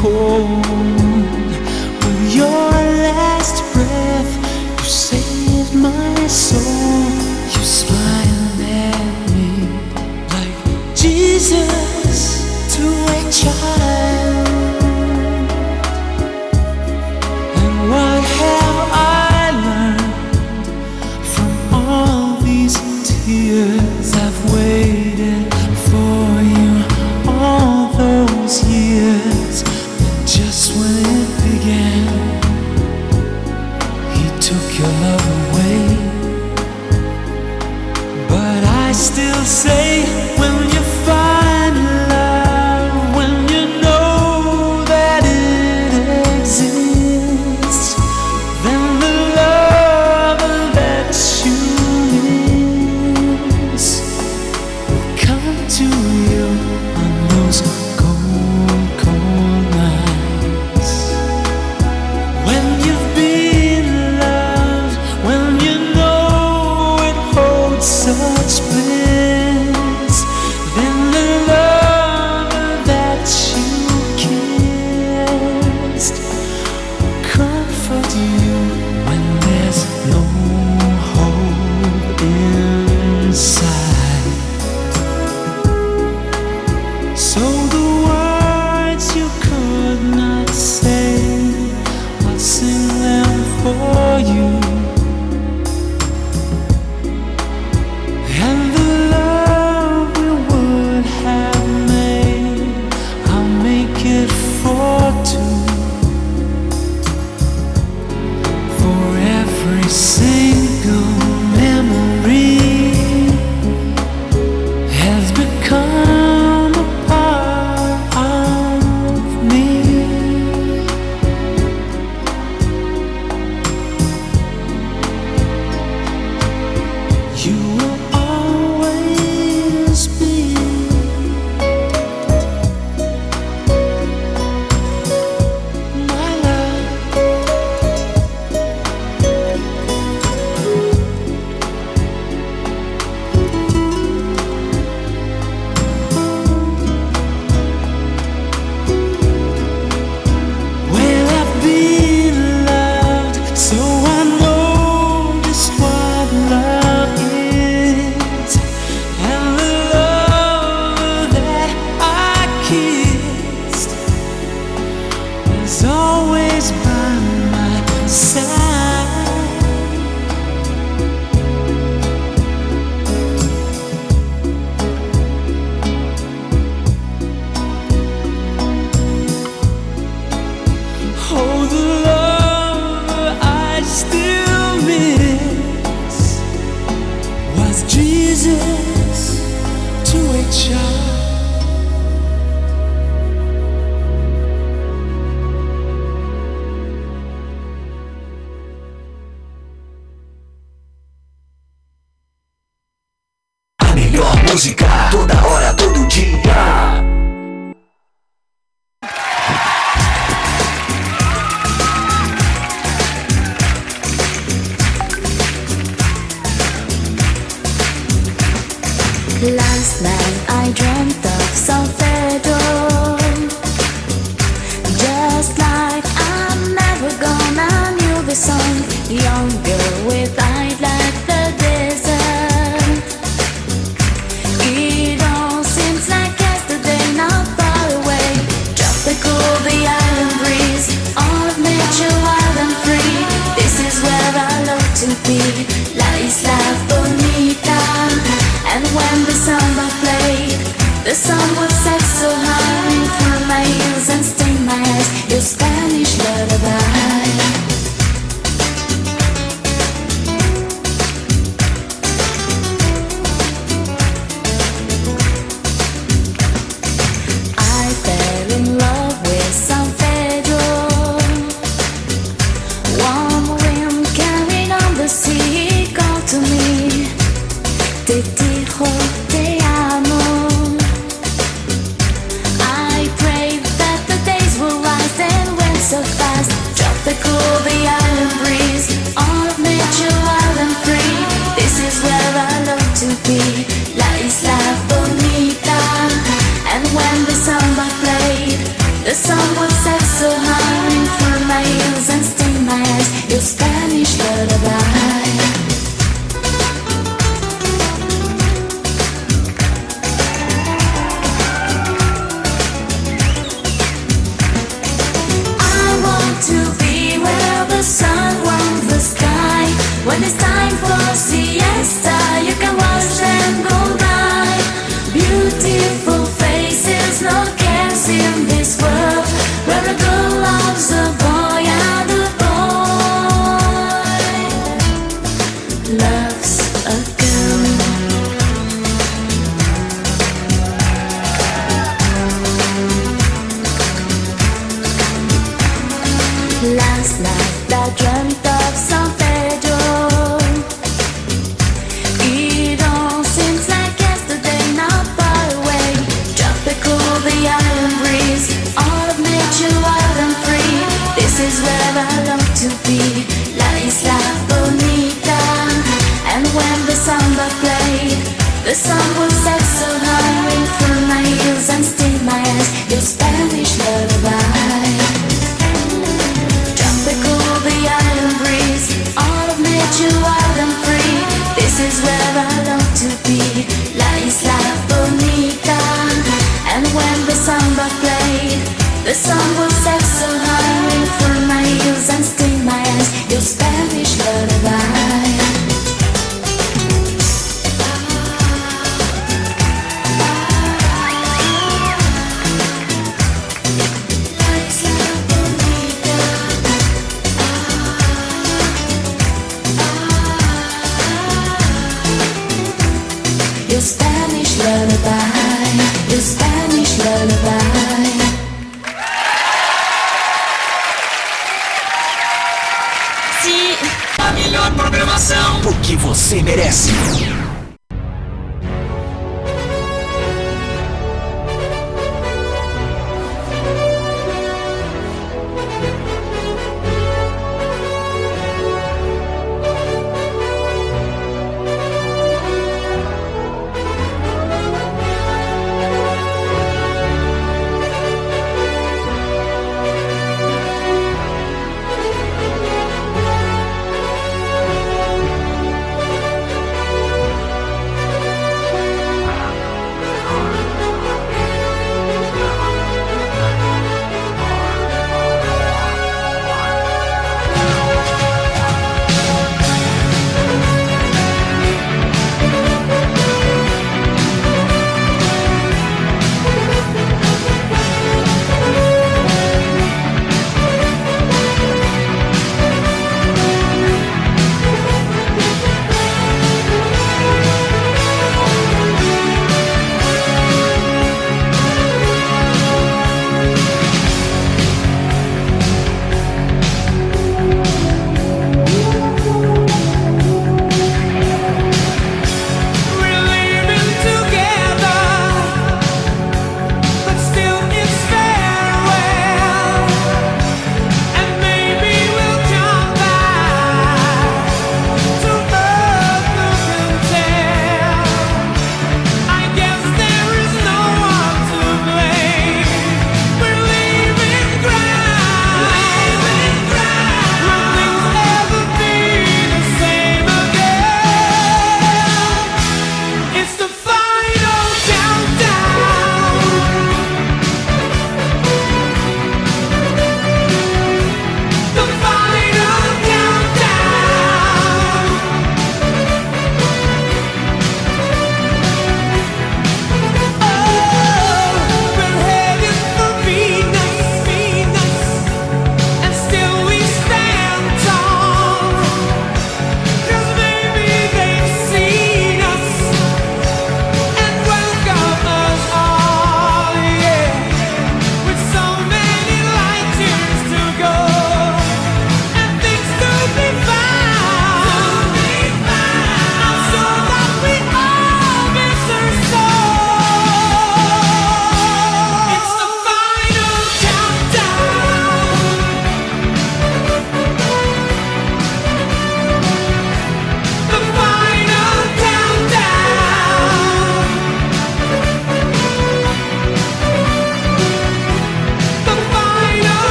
cold. With your last breath, you saved my soul.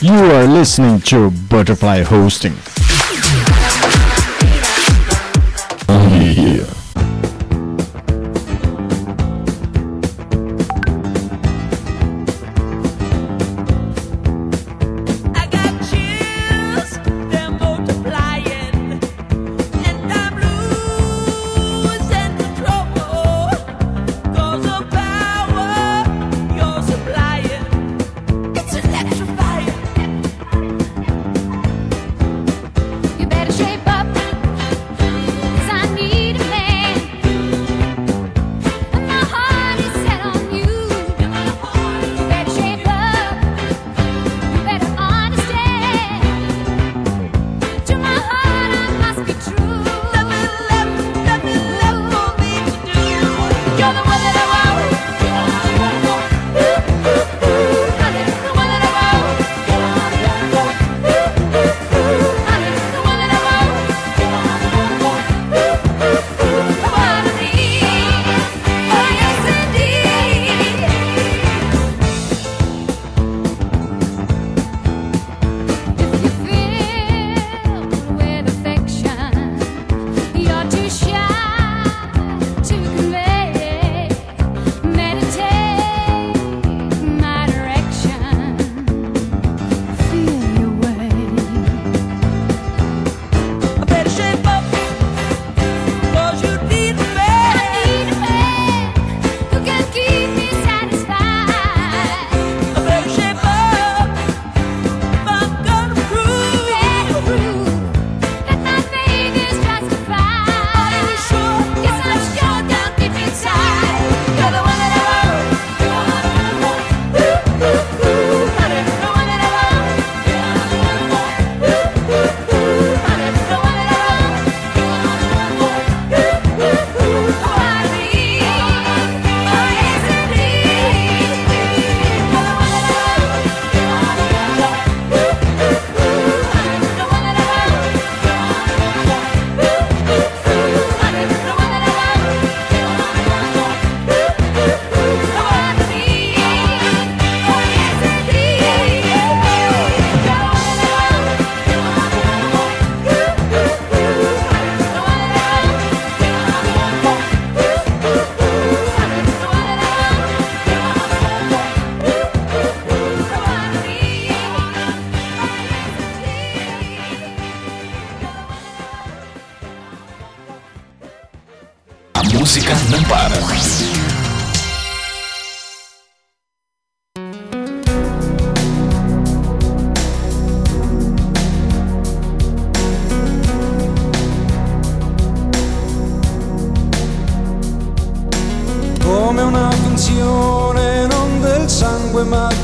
You are listening to Butterfly Hosting. Only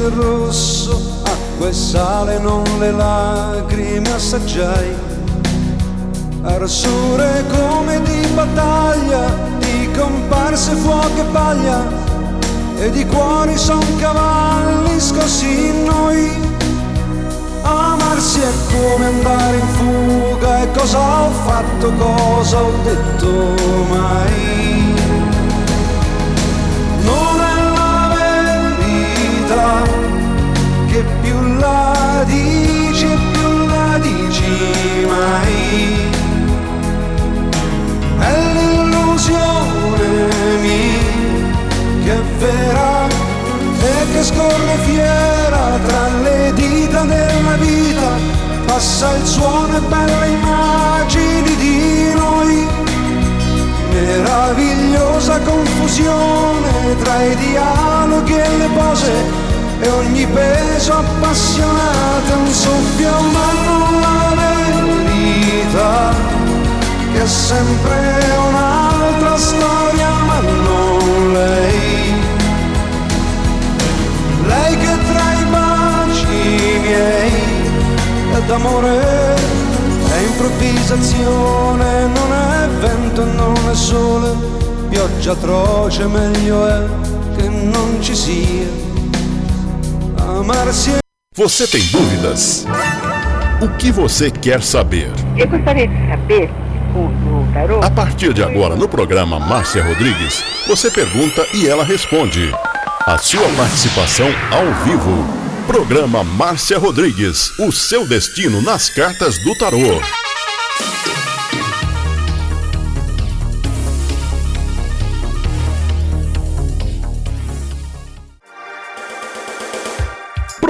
del rosso, acqua e sale non le lacrime assaggiai. Arsure come di battaglia, di comparse fuoco e paglia, e di cuori son cavalli scossi in noi. Amarsi è come andare in fuga, e cosa ho fatto, cosa ho detto mai verità che più la dici e più la dici mai. È l'illusione mia che è vera e che scorre fiera tra le dita della vita. Passa il suono e belle immagini di noi. Meravigliosa confusione tra i dialoghi e le pose e ogni peso appassionato è un soffio ma non la verità che è sempre un'altra storia ma non lei lei che tra i baci miei è d'amore è improvvisazione, non è vento non è sole, pioggia atroce, meglio è che non ci sia. È Você tem dúvidas? O que você quer saber? Eu gostaria de saber. A partir de agora, no programa Márcia Rodrigues, você pergunta e ela responde. A sua participação ao vivo. Programa Márcia Rodrigues. O seu destino nas cartas do tarô.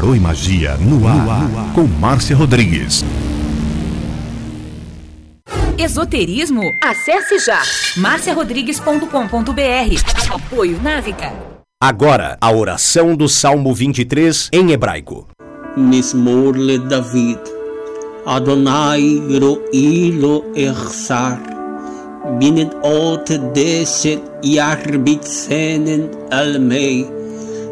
Tarô e Magia no ar, no ar, com Márcia Rodrigues. Esoterismo? Acesse já marciarodrigues.com.br. Apoio Návica. Agora, a oração do Salmo 23 em hebraico. Mismor le David. Adonai ro'i lo echsar. Binet ot deset yarbitsenen almei.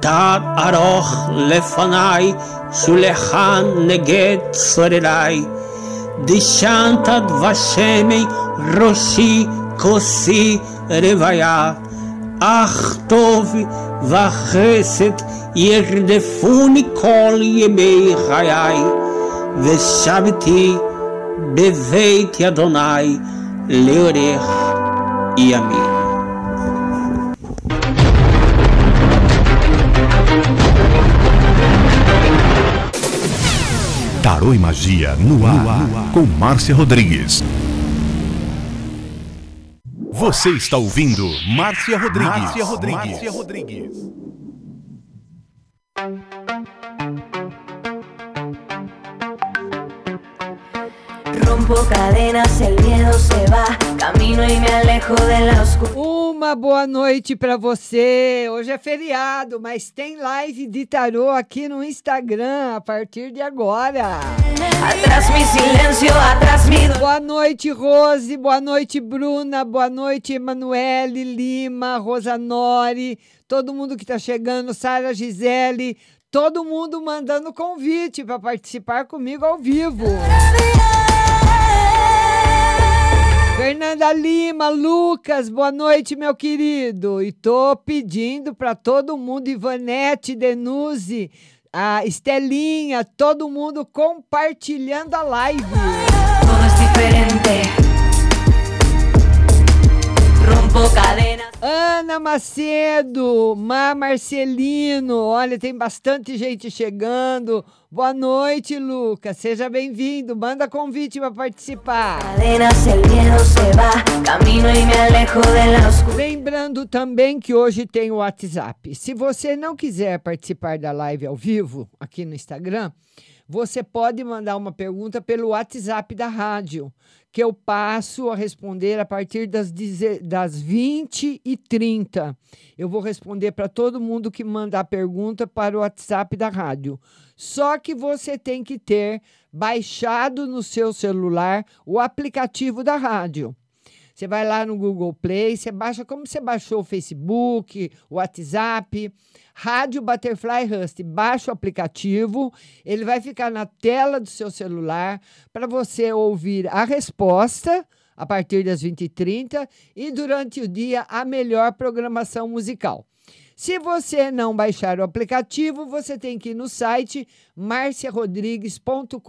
תת ארוך לפניי, שולחן נגד צורריי. דשנת דבשמי ראשי כוסי רוויה. אך טוב וחסד ירדפוני כל ימי חיי, ושבתי בבית אדוני לאורך ימים. Tarô e Magia no ar, com Márcia Rodrigues. Você está ouvindo Márcia Rodrigues. Márcia Rodrigues. Márcia Rodrigues. Rompo cadenas, el miedo se va. Camino y me alejo de la oscuridad. Uma boa noite para você. Hoje é feriado, mas tem live de tarô aqui no Instagram a partir de agora. Atrás mi silencio, atrás dolor. Boa noite, Rose. Boa noite, Bruna. Boa noite, Emanuele Lima, Rosa Nori. Todo mundo que está chegando, Sara Gisele. Todo mundo mandando convite para participar comigo ao vivo. Fernanda Lima, Lucas, boa noite, meu querido. E tô pedindo para todo mundo, Ivanete, Denuse, a Estelinha, todo mundo compartilhando a live. Ana Macedo, Mar Marcelino, olha, tem bastante gente chegando. Boa noite, Lucas. Seja bem-vindo. Manda convite para participar. Lembrando também que hoje tem o WhatsApp. Se você não quiser participar da live ao vivo aqui no Instagram, você pode mandar uma pergunta pelo WhatsApp da rádio, que eu passo a responder a partir das, das 20 e 30. Eu vou responder para todo mundo que mandar pergunta para o WhatsApp da rádio. Só que você tem que ter baixado no seu celular o aplicativo da rádio. Você vai lá no Google Play, você baixa como você baixou o Facebook, o WhatsApp, Rádio Butterfly Rust. Baixa o aplicativo, ele vai ficar na tela do seu celular para você ouvir a resposta a partir das 20h30 e durante o dia a melhor programação musical. Se você não baixar o aplicativo, você tem que ir no site marciarodrigues.com.br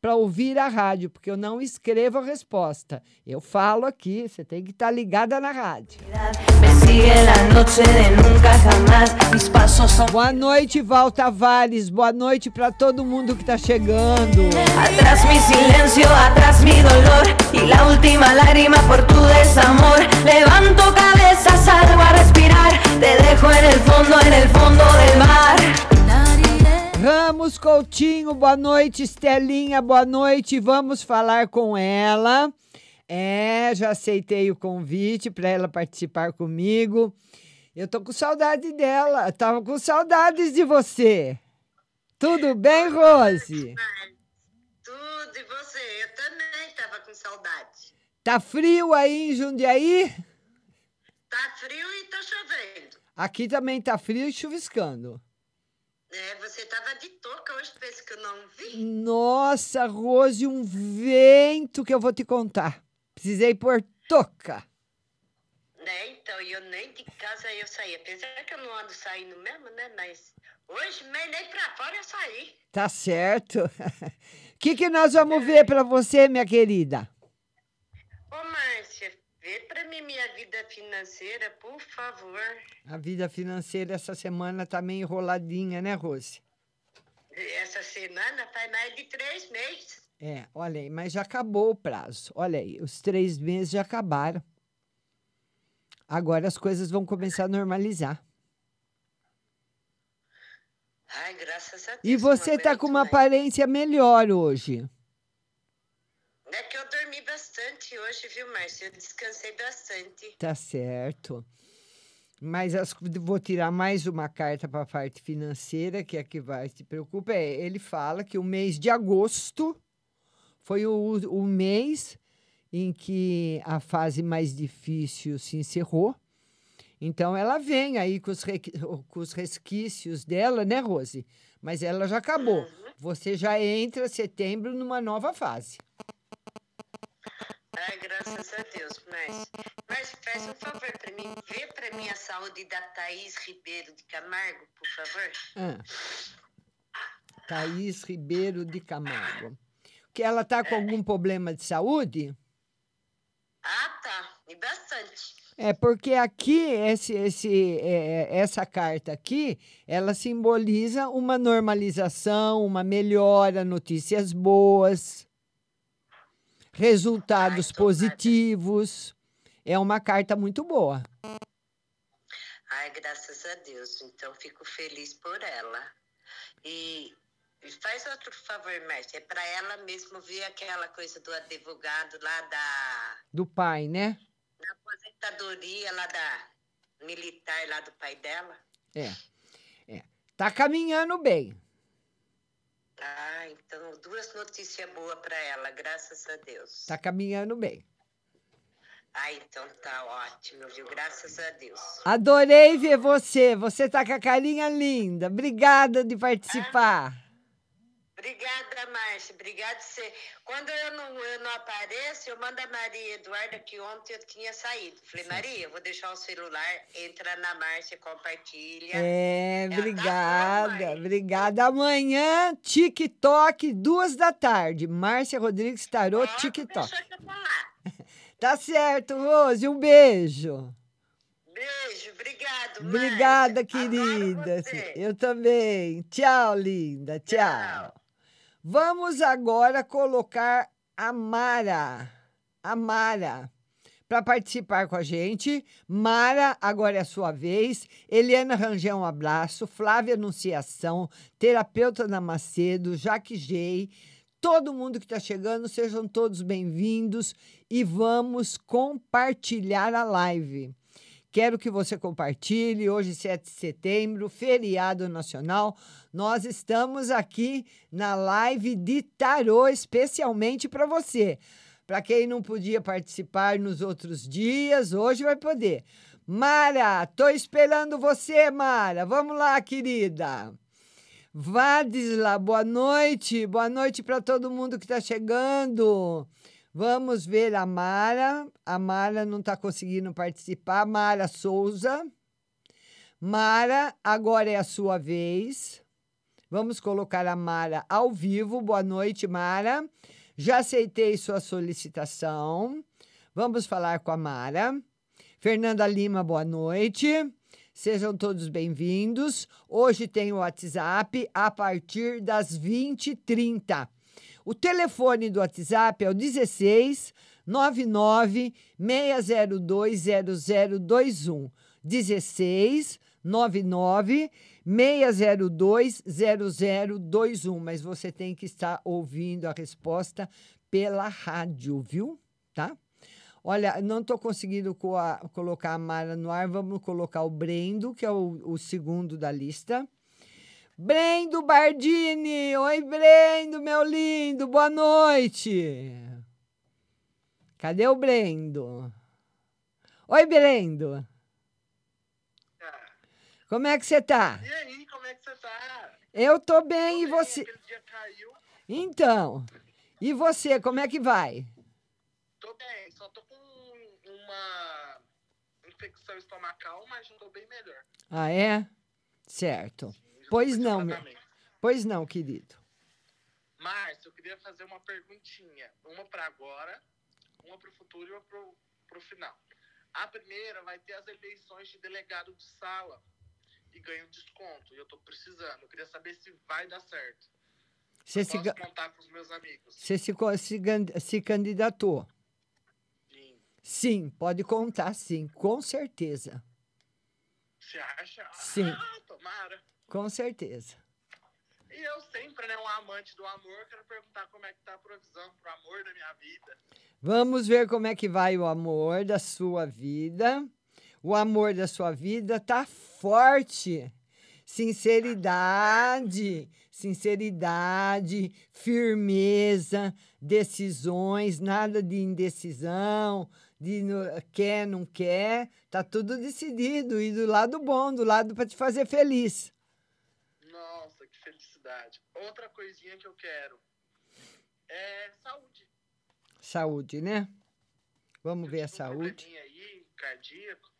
para ouvir a rádio, porque eu não escrevo a resposta. Eu falo aqui, você tem que estar ligada na rádio. Boa noite, Val Tavares. Boa noite para todo mundo que está chegando. Atrás mi silencio, atrás mi dolor y la última lágrima por tu desamor. Levanto cabeza, salgo a respirar. Te dejo en el fondo, en el fondo del mar. Rose Coutinho, boa noite. Estelinha, boa noite. Vamos falar com ela. É, já aceitei o convite para ela participar comigo. Eu tô com saudade dela. Tava com saudades de você. Tudo bem, Rose? Tudo, e você? Eu também tava com saudade. Tá frio aí em Jundiaí? Tá frio e tá chovendo. Aqui também tá frio e chuviscando. É, você tava de touca hoje, pensa que eu não vi. Nossa, Rose, um vento que eu vou te contar. Precisei pôr touca. Né, então, eu nem de casa eu saí. Apesar que eu não ando saindo mesmo, né? Mas hoje nem, nem pra fora eu saí. Tá certo. O que, que nós vamos ver para você, minha querida? Ô, Márcia, vê pra mim minha vida financeira, por favor. A vida financeira essa semana tá meio enroladinha, né, Rose? Essa semana faz mais de três meses. É, olha aí, mas já acabou o prazo. Olha aí, os três meses já acabaram. Agora as coisas vão começar a normalizar. Ai, graças a Deus. E você tá com uma aparência melhor hoje. É que eu dormi bastante hoje, viu, Márcia? Eu descansei bastante. Tá certo. Mas as- vou tirar mais uma carta para a parte financeira, que é a que vai te preocupa. É, ele fala que o mês de agosto foi o, o mês em que a fase mais difícil se encerrou. Então ela vem aí com os, com os resquícios dela, né, Rose? Mas ela já acabou. Você já entra setembro numa nova fase. Graças a Deus, mas, mas faz um favor pra mim, vê pra mim a saúde da Thaís Ribeiro de Camargo, por favor. Ah. Thaís Ribeiro de Camargo. Que ela tá com algum problema de saúde? Ah, tá, e bastante. É porque aqui esse, esse, é, essa carta aqui, ela simboliza uma normalização, uma melhora, notícias boas, resultados positivos. É uma carta muito boa. Ai, graças a Deus, então fico feliz por ela. E faz outro favor, Márcia, é pra ela mesmo ver aquela coisa do advogado lá da, Do pai, né? da aposentadoria lá da militar lá do pai dela. É. é. Tá caminhando bem. Ah, então duas notícias boas pra ela, graças a Deus. Tá caminhando bem. Ah, então tá ótimo, viu? Graças a Deus. Adorei ver você. Você tá com a carinha linda. Obrigada de participar. Obrigada, Márcia. Obrigada você. Quando eu não, eu não apareço, eu mando a Maria Eduarda, que ontem eu tinha saído. Falei, Maria, eu vou deixar o celular, entra na Márcia, compartilha. É, Ela tá obrigada, mãe. obrigada. Amanhã, TikTok, duas da tarde. Márcia Rodrigues Tarô, Ó, TikTok. Tá certo, Rose. Um beijo. Beijo, obrigado, Obrigada, Márcia. Querida. Eu também. Tchau, linda. Tchau. Vamos agora colocar a Mara. A Mara. Para participar com a gente. Mara, agora é a sua vez. Eliana Rangel, um abraço. Flávia Anunciação, terapeuta da Macedo, Jaque Gei. Todo mundo que está chegando, sejam todos bem-vindos e vamos compartilhar a live. Quero que você compartilhe. Hoje, 7 de setembro, feriado nacional. Nós estamos aqui na live de tarô, especialmente para você. Para quem não podia participar nos outros dias, hoje vai poder. Mara, tô esperando você, Mara. Vamos lá, querida. Vadisla, boa noite. Boa noite para todo mundo que está chegando. Vamos ver a Mara. A Mara não está conseguindo participar. Mara Souza. Mara, agora é a sua vez. Vamos colocar a Mara ao vivo. Boa noite, Mara. Já aceitei sua solicitação. Vamos falar com a Mara. Fernanda Lima, boa noite. Sejam todos bem-vindos. Hoje tem o WhatsApp a partir das 20h30. O telefone do WhatsApp é o 16 99 602 0021. 16 99 602 0021, mas você tem que estar ouvindo a resposta pela rádio, viu? Tá? Olha, não estou conseguindo co- colocar a Mara no ar, vamos colocar o Brendo, que é o, o segundo da lista. Brendo Bardini! Oi, Brendo, meu lindo, boa noite! Cadê o Brendo? Oi, Brendo! Como é que você tá? E aí, como é que você tá? Eu tô bem, e você? Então, e você, como é que vai? Tô bem, só tô com uma infecção estomacal, mas já tô bem melhor. Ah, é? Certo. Pois não, meu. Pois não, querido. Márcio, eu queria fazer uma perguntinha. Uma pra agora, uma pro futuro e uma pro, pro final. A primeira vai ter as eleições de delegado de sala e ganho desconto. E eu tô precisando. Eu queria saber se vai dar certo. Você se, ga- contar com os meus amigos. você se, se, se candidatou? Sim, pode contar, sim, com certeza. Você acha? Sim. Ah, tomara. Com certeza. E eu sempre, né, um amante do amor, quero perguntar como é que tá a provisão pro amor da minha vida. Vamos ver como é que vai o amor da sua vida. O amor da sua vida tá forte. Sinceridade, sinceridade, firmeza, decisões, nada de indecisão, de no- quer, não quer, tá tudo decidido e do lado bom, do lado para te fazer feliz. Felicidade. Outra coisinha que eu quero é saúde. Saúde, né? Vamos ver a Um saúde. probleminha aí, cardíaco.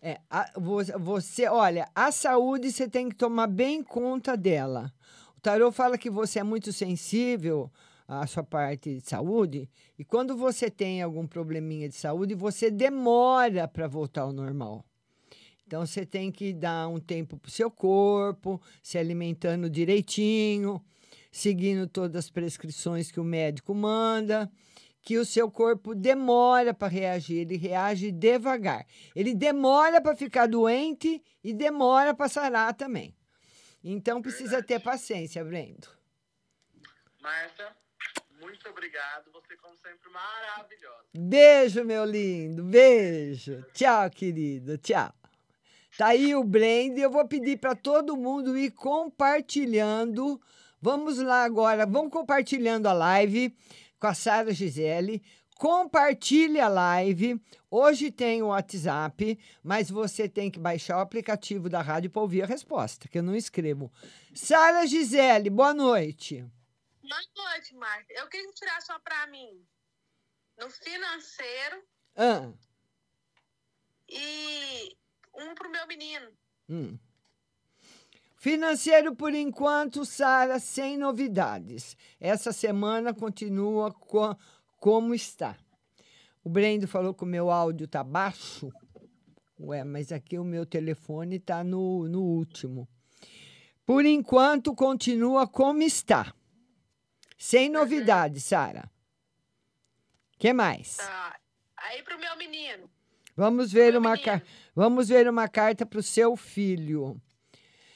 É, a- vo- você, olha, a saúde você tem que tomar bem conta dela. O tarô fala que você é muito sensível à sua parte de saúde, e quando você tem algum probleminha de saúde, você demora para voltar ao normal. Então você tem que dar um tempo para o seu corpo, se alimentando direitinho, seguindo todas as prescrições que o médico manda, que o seu corpo demora para reagir, ele reage devagar. Ele demora para ficar doente e demora para sarar também. Então precisa ter paciência, Brendo. Márcia, muito obrigado. Você, como sempre, maravilhosa. Beijo, meu lindo. Beijo. Tchau, querido. Tchau. Tá aí o Brendo. Eu vou pedir para todo mundo ir compartilhando. Vamos lá agora. Vamos compartilhando a live com a Sara Gisele. Compartilhe a live. Hoje tem o WhatsApp, mas você tem que baixar o aplicativo da rádio para ouvir a resposta, que eu não escrevo. Sara Gisele, boa noite. Boa noite, Marta. Eu queria tirar só pra mim no financeiro Ah, e um pro meu menino. Hum. Financeiro, por enquanto, Sara, sem novidades. Essa semana continua co- como está. O Brendo falou que o meu áudio tá baixo. Ué, mas aqui o meu telefone tá no, no último. Por enquanto, continua como está. Sem novidades, Sara. que mais? Tá. Aí pro meu menino. Vamos ver uma, car- vamos ver uma carta para o seu filho.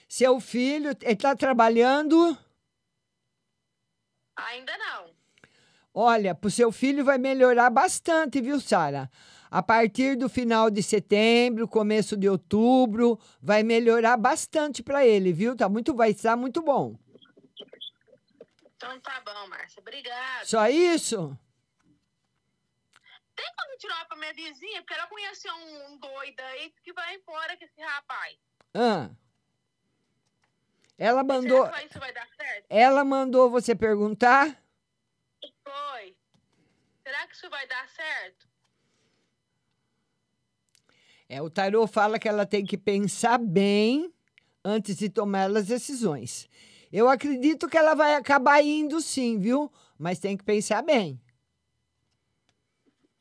Seu filho, ele está trabalhando? Ainda não. Olha, para o seu filho vai melhorar bastante, viu, Sara? A partir do final de setembro, começo de outubro, vai melhorar bastante para ele, viu? Tá muito, vai estar muito bom. Então tá bom, Márcia. Obrigada. Só isso? Tem como tirar pra minha vizinha? Porque ela conheceu um, um doido aí que vai embora com esse rapaz. Ah. Ela mandou, Será que isso vai dar certo? ela mandou você perguntar? Foi. Será que isso vai dar certo? É, o tarô fala que ela tem que pensar bem antes de tomar as decisões. Eu acredito que ela vai acabar indo sim, viu? Mas tem que pensar bem.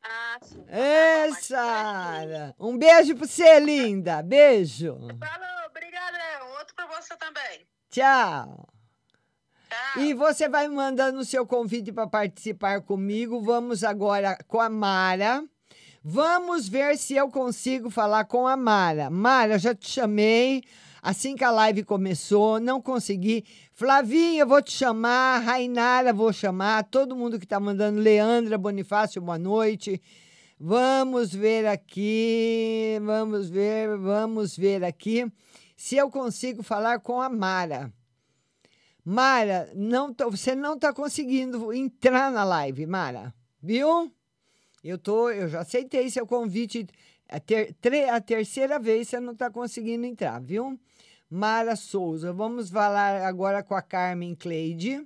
Ah, sim. Ê, Sara! Um beijo pra você, linda. Beijo. Falou, obrigadão. Outro pra você também. Tchau. E você vai me mandando o seu convite para participar comigo. Vamos agora com a Mara. Vamos ver se eu consigo falar com a Mara. Mara, eu já te chamei assim que a live começou, não consegui. Flavinha, vou te chamar. Rainara, vou chamar. Todo mundo que está mandando. Leandra Bonifácio, boa noite. Vamos ver aqui. Vamos ver, vamos ver aqui se eu consigo falar com a Mara. Mara, não tô- você não está conseguindo entrar na live, Mara. Viu? Eu, tô, eu já aceitei seu convite. A, ter- tre- a terceira vez você não está conseguindo entrar, viu? Mara Souza. Vamos falar agora com a Carmen Cleide.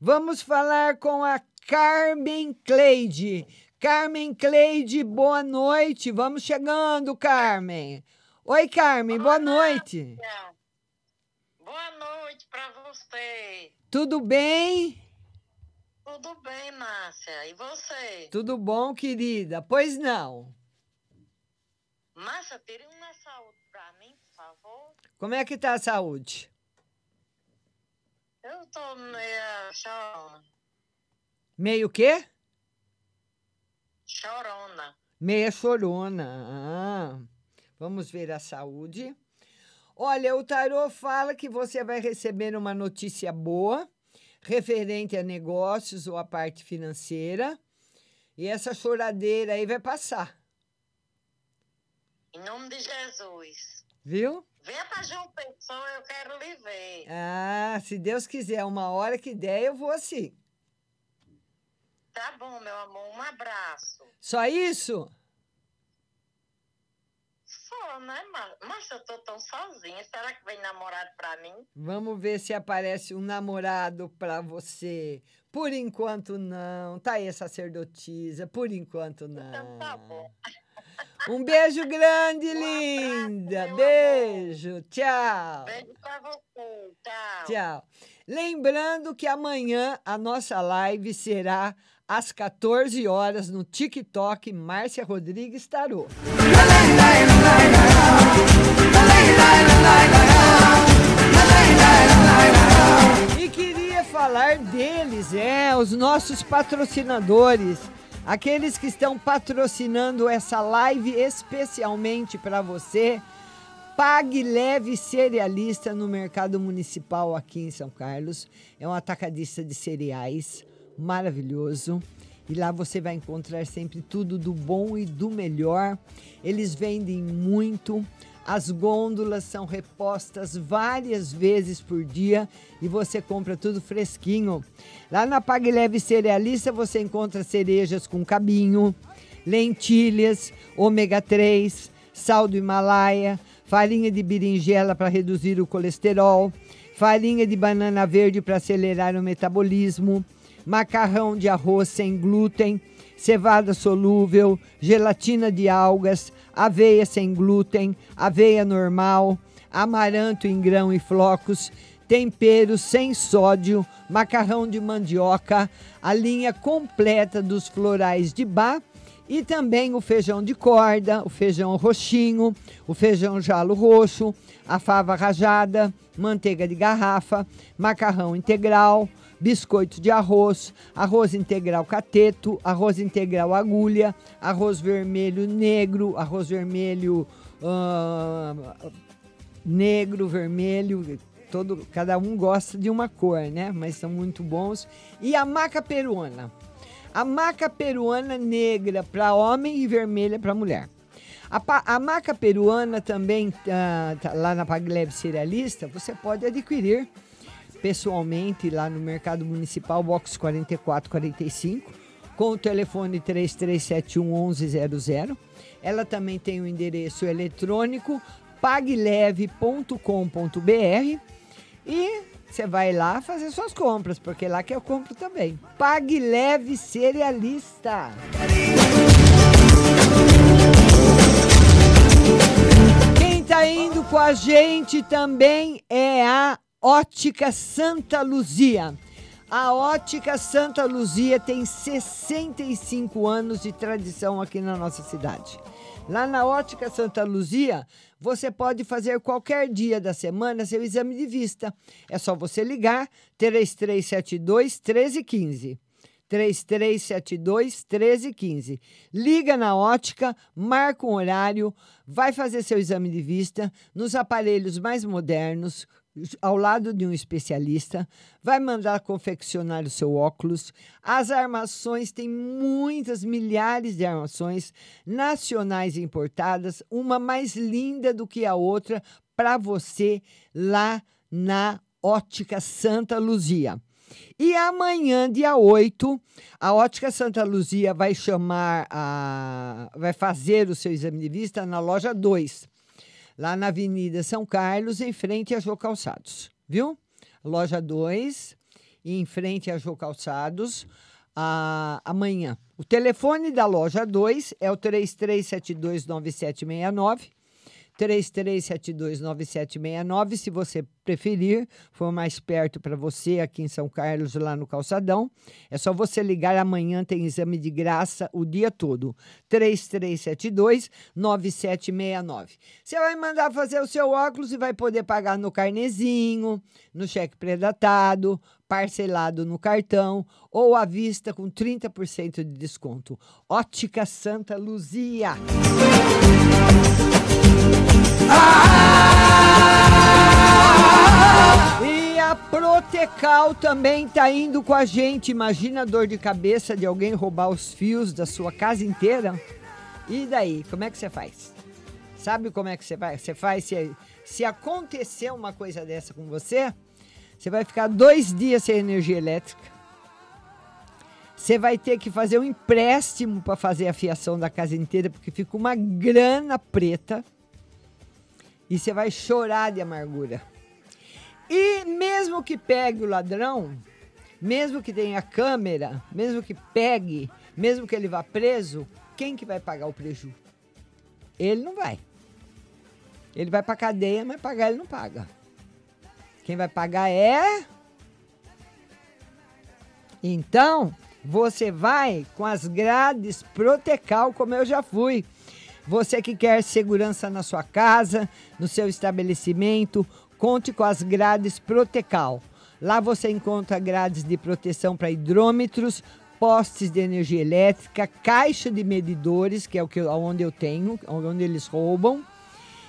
Vamos falar com a Carmen Cleide. Carmen Cleide, boa noite. Vamos chegando, Carmen. Oi, Carmen, boa noite. Boa noite pra você. Tudo bem? Tudo bem, Márcia? E você? Tudo bom, querida? Pois não. Márcia, tire uma saúde pra mim, por favor. Como é que tá a saúde? Eu tô meio chorona. Meio quê? Chorona. Meia chorona. Ah, vamos ver a saúde. Olha, o tarô fala que você vai receber uma notícia boa referente a negócios ou a parte financeira. E essa choradeira aí vai passar, Em nome de Jesus. viu? Venha pra João Pessoa, eu quero lhe ver. Ah, se Deus quiser, uma hora que der, eu vou assim. Tá bom, meu amor. Um abraço. Só isso? Só, né? Márcia, eu tô tão sozinha. Será que vem namorado pra mim? Vamos ver se aparece um namorado pra você. Por enquanto, não. Tá aí a sacerdotisa. Por enquanto, não. Tá bom. Um beijo grande, linda. Beijo. Tchau. Beijo pra você. Tchau. Tchau. Lembrando que amanhã a nossa live será às 14 horas no TikTok Márcia Rodrigues Tarô. E queria falar deles, é, os nossos patrocinadores, aqueles que estão patrocinando essa live especialmente para você. Pague Leve Cerealista no Mercado Municipal aqui em São Carlos. É um atacadista de cereais maravilhoso. E lá você vai encontrar sempre tudo do bom e do melhor. Eles vendem muito. As gôndolas são repostas várias vezes por dia e você compra tudo fresquinho. Lá na Pague Leve Cerealista você encontra cerejas com cabinho, lentilhas, ômega 3, sal do Himalaia, farinha de berinjela para reduzir o colesterol, farinha de banana verde para acelerar o metabolismo, macarrão de arroz sem glúten, cevada solúvel, gelatina de algas, aveia sem glúten, aveia normal, amaranto em grão e flocos, tempero sem sódio, macarrão de mandioca, a linha completa dos florais de bar e também o feijão de corda, o feijão roxinho, o feijão jalo roxo, a fava rajada, manteiga de garrafa, macarrão integral, biscoito de arroz, arroz integral cateto, arroz integral agulha, arroz vermelho negro, arroz vermelho ah, negro, vermelho, todo, cada um gosta de uma cor, né? Mas são muito bons. E a maca peruana. A maca peruana negra para homem e vermelha para mulher. A, a maca peruana também, ah, tá lá na Pagleb Cerealista, você pode adquirir pessoalmente lá no Mercado Municipal, box 4445, com o telefone 3371 1100. Ela também tem o endereço eletrônico pagleve.com.br e você vai lá fazer suas compras, porque lá que eu compro também. Pague Leve Cerealista. Quem tá indo com a gente também é a Ótica Santa Luzia. A Ótica Santa Luzia tem 65 anos de tradição aqui na nossa cidade. Lá na Ótica Santa Luzia, você pode fazer qualquer dia da semana seu exame de vista. É só você ligar 3372 1315. 3372 1315. Liga na ótica, marca um horário, vai fazer seu exame de vista nos aparelhos mais modernos, ao lado de um especialista, vai mandar confeccionar o seu óculos. As armações tem muitas milhares de armações nacionais importadas, uma mais linda do que a outra para você lá na Ótica Santa Luzia. E amanhã, dia 8, a Ótica Santa Luzia vai chamar a. vai fazer o seu exame de vista na loja 2, lá na Avenida São Carlos, em frente a Jô Calçados. Viu? Loja 2, em frente a Jô Calçados, a, amanhã. O telefone da loja 2 é o 33729769. 33729769, se você preferir, for mais perto para você aqui em São Carlos, lá no Calçadão. É só você ligar amanhã, tem exame de graça o dia todo. 33729769. Você vai mandar fazer o seu óculos e vai poder pagar no carnezinho, no cheque predatado, parcelado no cartão ou à vista com 30% de desconto. Ótica Santa Luzia. E a Protecal também tá indo com a gente. Imagina a dor de cabeça de alguém roubar os fios da sua casa inteira? E daí, como é que você faz? Sabe como é que você faz? Você faz se, se acontecer uma coisa dessa com você, você vai ficar dois dias sem energia elétrica. Você vai ter que fazer um empréstimo para fazer a fiação da casa inteira, porque fica uma grana preta. E você vai chorar de amargura. E mesmo que pegue o ladrão, mesmo que tenha câmera, mesmo que pegue, mesmo que ele vá preso, quem que vai pagar o prejuízo? Ele não vai. Ele vai para cadeia, mas pagar ele não paga. Quem vai pagar é. Então, você vai com as grades Protecal, como eu já fui. Você que quer segurança na sua casa, no seu estabelecimento, conte com as grades Protecal. Lá você encontra grades de proteção para hidrômetros, postes de energia elétrica, caixa de medidores, que é o que onde eu tenho, onde eles roubam.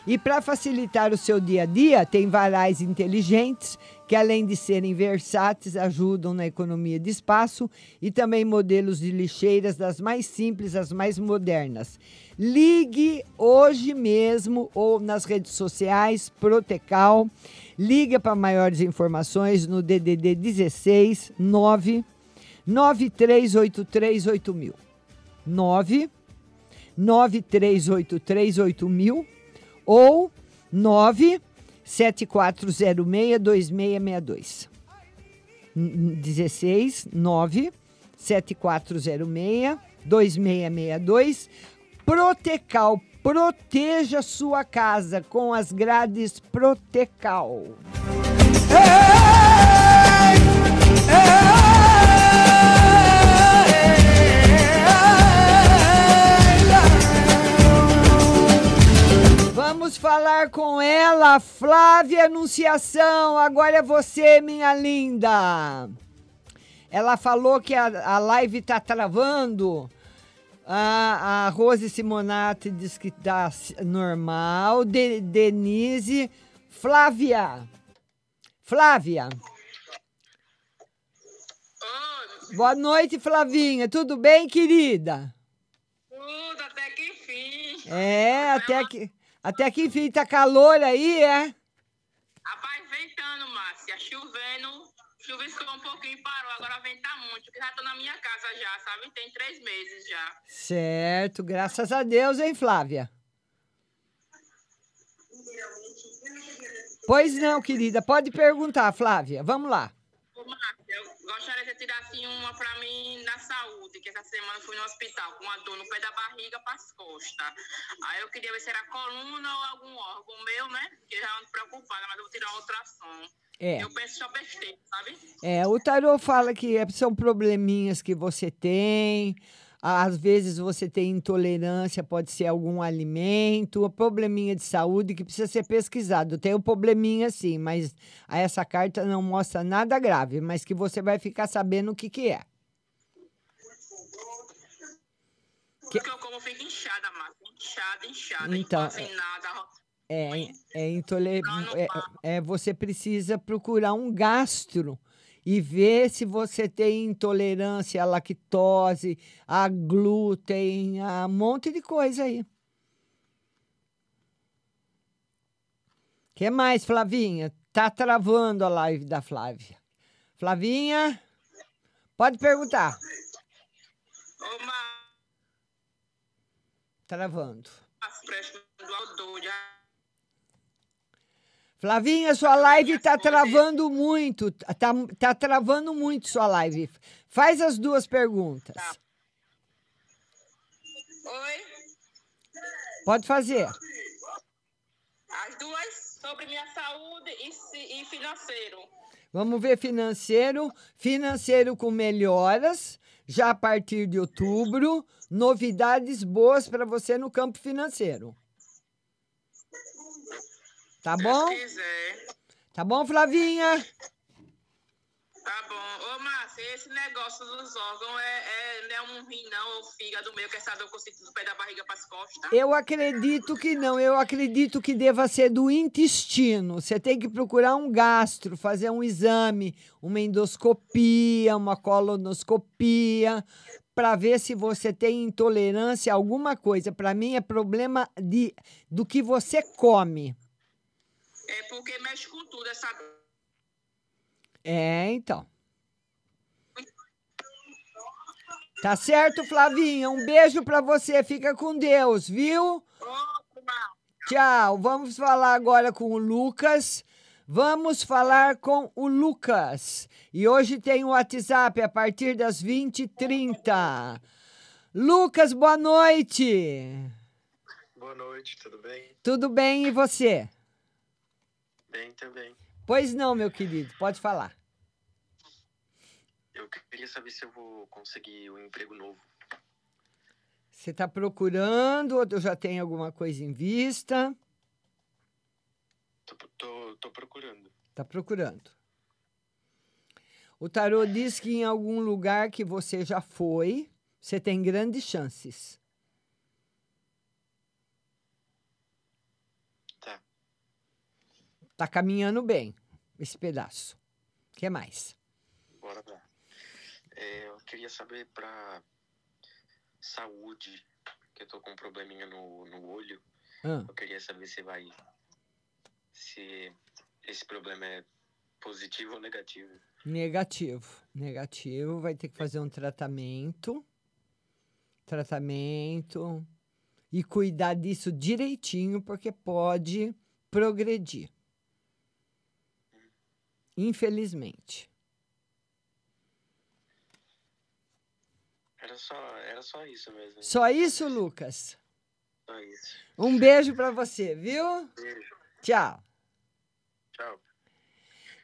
E para facilitar o seu dia a dia, tem varais inteligentes que, além de serem versáteis, ajudam na economia de espaço e também modelos de lixeiras das mais simples às mais modernas. Ligue hoje mesmo ou nas redes sociais Protecal. Liga para maiores informações no DDD 16 9 93838000. 9 93838000 ou 974062662. 16 9 7406 2662. Protecal, proteja sua casa com as grades Protecal. Vamos falar com ela, Flávia Anunciação. Agora é você, minha linda. Ela falou que a, a live tá travando. A, a Rose Simonati diz que tá normal. De- Denise. Flávia. Flávia. Boa noite, Flavinha. Tudo bem, querida? Tudo, até que enfim. É, até que, até que enfim, tá calor aí, é? Rapaz, ventando, Márcia, chovendo. Chuviscou um pouquinho e parou, agora venta muito. Já tô na minha casa já, sabe? Tem três meses já. Certo, graças a Deus, hein, Flávia? Pois não, querida, pode perguntar, Flávia. Vamos lá. Ô, Márcia, eu gostaria que você tirasse uma pra mim na saúde, que essa semana eu fui no hospital com uma dor no pé da barriga pras costas. Aí eu queria ver se era coluna ou algum órgão meu, né? Porque já ando preocupada, mas eu vou tirar uma ultrassom. É. Eu penso só besteira, sabe? É, o tarô fala que é- são probleminhas que você tem. Às vezes você tem intolerância, pode ser algum alimento, probleminha de saúde que precisa ser pesquisado. Tem o probleminha sim, mas essa carta não mostra nada grave, mas que você vai ficar sabendo o que, que é. Porque eu como fico inchada, Márcia. Inchada, inchada. Então, sem nada. É, é intole- é, é, você precisa procurar um gastro e ver se você tem intolerância à lactose, a glúten, a um monte de coisa aí. que mais, Flavinha? Tá travando a live da Flávia. Flavinha, pode perguntar. Travando. Flavinha, sua live tá travando muito. Tá, tá travando muito sua live. Faz as duas perguntas. Oi? Pode fazer. As duas sobre minha saúde e, e financeiro. Vamos ver financeiro. Financeiro com melhoras, já a partir de outubro. Novidades boas para você no campo financeiro. Tá bom? Se quiser. Tá bom, Flavinha? Tá bom. Ô, Márcia, esse negócio dos órgãos é, é, não é um rim, não, ou fígado meu, que essa dor que eu sinto do pé da barriga pras costas. Eu acredito que não. Eu acredito que deva ser do intestino. Você tem que procurar um gastro, fazer um exame, uma endoscopia, uma colonoscopia, para ver se você tem intolerância a alguma coisa. Para mim é problema de, do que você come. É porque mexe com tudo essa. É, então. Tá certo, Flavinha? Um beijo para você. Fica com Deus, viu? Tchau. Vamos falar agora com o Lucas. Vamos falar com o Lucas. E hoje tem o WhatsApp a partir das 20h30. Lucas, boa noite. Boa noite, tudo bem? Tudo bem e você? Bem também. Pois não, meu querido, pode falar. Eu queria saber se eu vou conseguir um emprego novo. Você está procurando ou já tem alguma coisa em vista? Tô, tô, tô procurando. Está procurando. O tarô diz que em algum lugar que você já foi, você tem grandes chances. Tá. Tá caminhando bem esse pedaço. O que mais? Bora lá. É, eu queria saber pra saúde, que eu tô com um probleminha no, no olho. Ah. Eu queria saber se vai. Se esse problema é positivo ou negativo. Negativo. Negativo. Vai ter que fazer um tratamento. Tratamento. E cuidar disso direitinho, porque pode progredir. Infelizmente. Era só, era só isso mesmo. Só isso, Lucas? Só isso. Um beijo para você, viu? Beijo. Tchau. Tchau.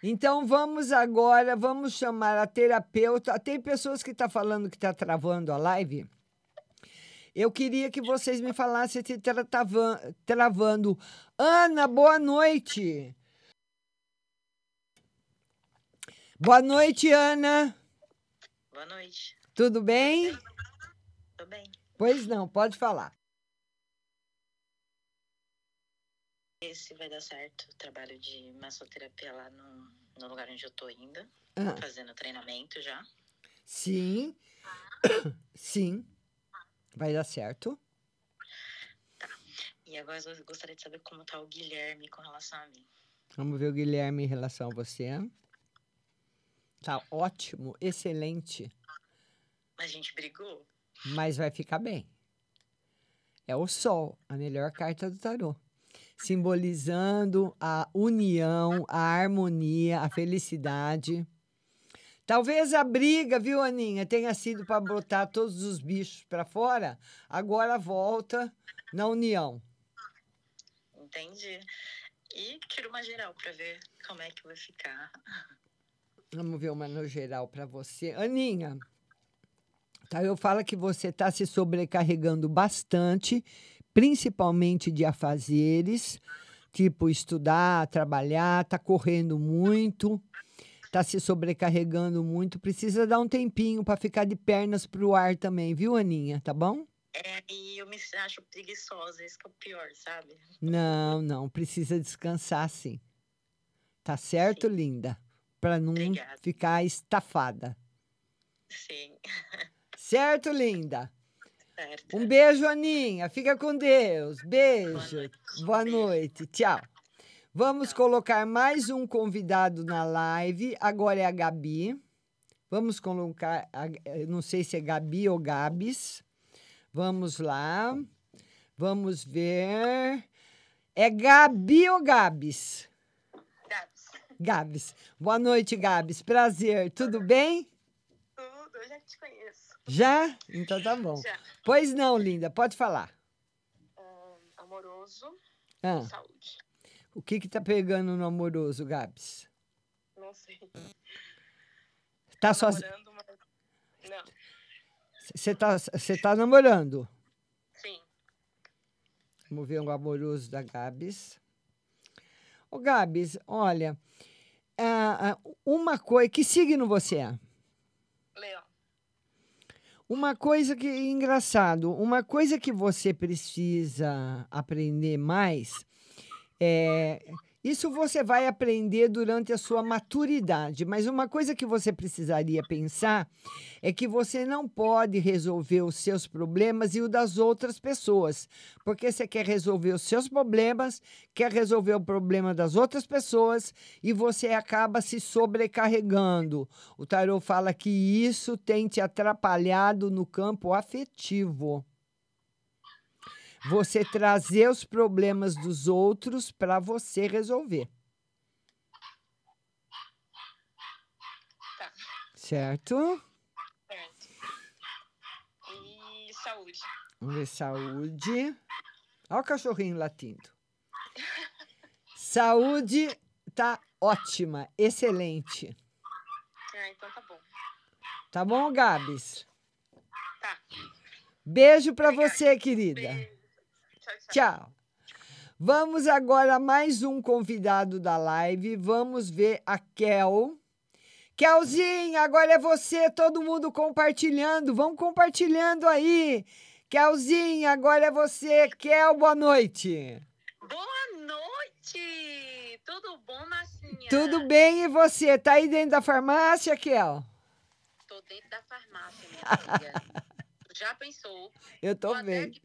Então vamos agora, vamos chamar a terapeuta. Tem pessoas que estão falando que está travando a live. Eu queria que vocês me falassem se está travan- travando. Ana, boa noite. Boa noite, Ana. Boa noite. Tudo bem? Tô bem. Pois não, pode falar. Esse vai dar certo. Trabalho de massoterapia lá no, no lugar onde eu tô indo. Ah. Fazendo treinamento já. Sim. Sim. Vai dar certo. E agora eu gostaria de saber como tá o Guilherme com relação a mim. Vamos ver o Guilherme em relação a você. Tá ótimo, excelente. A gente brigou? mas vai ficar bem. É o Sol, a melhor carta do tarô. Simbolizando a união, a harmonia, a felicidade. Talvez a briga, viu, Aninha, tenha sido para botar todos os bichos para fora, agora volta na união. Entendi. E tiro uma geral pra ver como é que vai ficar. Vamos ver uma no geral para você. Aninha, tá, eu falo que você está se sobrecarregando bastante, principalmente de afazeres, tipo estudar, trabalhar, tá correndo muito, tá se sobrecarregando muito. Precisa dar um tempinho para ficar de pernas pro ar também, viu, Aninha? Tá bom? É, e eu me acho preguiçosa, isso que é o pior, sabe? Não, não, precisa descansar sim. Tá certo, linda? Para não Obrigada. ficar estafada. Sim. Certo, linda? Certo. Um beijo, Aninha. Fica com Deus. Beijo. Boa noite. Tchau. Vamos colocar mais um convidado na live. Agora é a Gabi. Vamos colocar, a- eu não sei se é Gabi ou Gabs. Vamos lá. Vamos ver. É Gabi ou Gabs? Gabs. Boa noite, Gabs. Prazer. Tudo bem? Tudo, eu já te conheço. Já? Então tá bom. Já. Pois não, linda. Pode falar. Ahn, amoroso, Ah. saúde. O que que tá pegando no amoroso, Gabs? Não sei. Tá sozinho? Mas... Não, Você tá, você tá namorando? sim. Vamos ver o amoroso da Gabs. Ô, Gabs, olha, uma coisa. Que signo você é? Leão. Uma coisa que engraçado, uma coisa que você precisa aprender mais é isso você vai aprender durante a sua maturidade, mas uma coisa que você precisaria pensar é que você não pode resolver os seus problemas e o das outras pessoas, porque você quer resolver os seus problemas, quer resolver o problema das outras pessoas e você acaba se sobrecarregando. O tarot fala que isso tem te atrapalhado no campo afetivo. Você trazer os problemas dos outros para você resolver. Tá. Certo? Certo. E saúde. Vamos ver saúde. Olha o cachorrinho latindo. Saúde tá ótima, excelente. Ah, então tá bom. Tá bom, Gabs? Tá. Beijo para você, querida. Tchau. Vamos agora a mais um convidado da live. Vamos ver a Kel. Kelzinha, agora é você, todo mundo compartilhando. Vão compartilhando aí. Kelzinha, agora é você. Kel, boa noite. Boa noite! Tudo bom, Marcinha? Tudo bem e você? Tá aí dentro da farmácia, Kel? Tô dentro da farmácia, minha filha. Já pensou? Eu tô Vou até vendo. aqui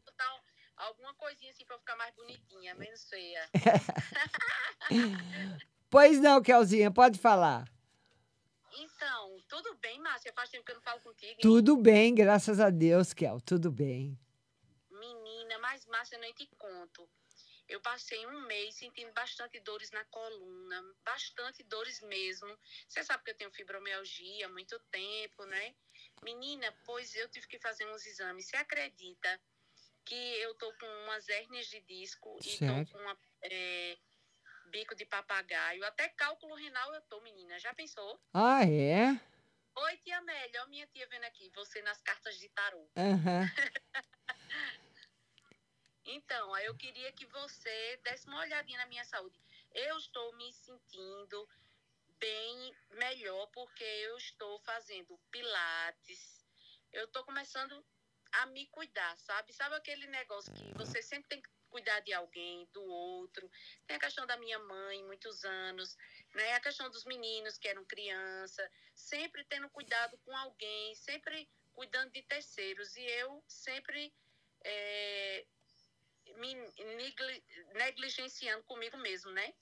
alguma coisinha assim pra ficar mais bonitinha, menos feia. Pois não, Kelzinha, pode falar. Então, tudo bem, Márcia? Faz tempo que eu não falo contigo. hein? Tudo bem, graças a Deus, Kel, tudo bem. Menina, mas Márcia, eu nem te conto. Eu passei um mês sentindo bastante dores na coluna, bastante dores mesmo. Você sabe que eu tenho fibromialgia há muito tempo, né? Menina, pois eu tive que fazer uns exames. Você acredita que eu tô com umas hérnias de disco e Certo. tô com uma, é, bico de papagaio, até cálculo renal eu tô, menina. Já pensou? Ah, é? Oi, tia Amélia, ó minha tia vendo aqui, você nas cartas de tarô. Aham. Então, aí eu queria que você desse uma olhadinha na minha saúde. Eu estou me sentindo bem melhor porque eu estou fazendo pilates. Eu estou começando a me cuidar, sabe? Sabe aquele negócio que você sempre tem que cuidar de alguém, do outro. Tem a questão da minha mãe, muitos anos, né? A questão dos meninos que eram criança, sempre tendo cuidado com alguém, sempre cuidando de terceiros. E eu sempre eh, me negli- negligenciando comigo mesmo, né?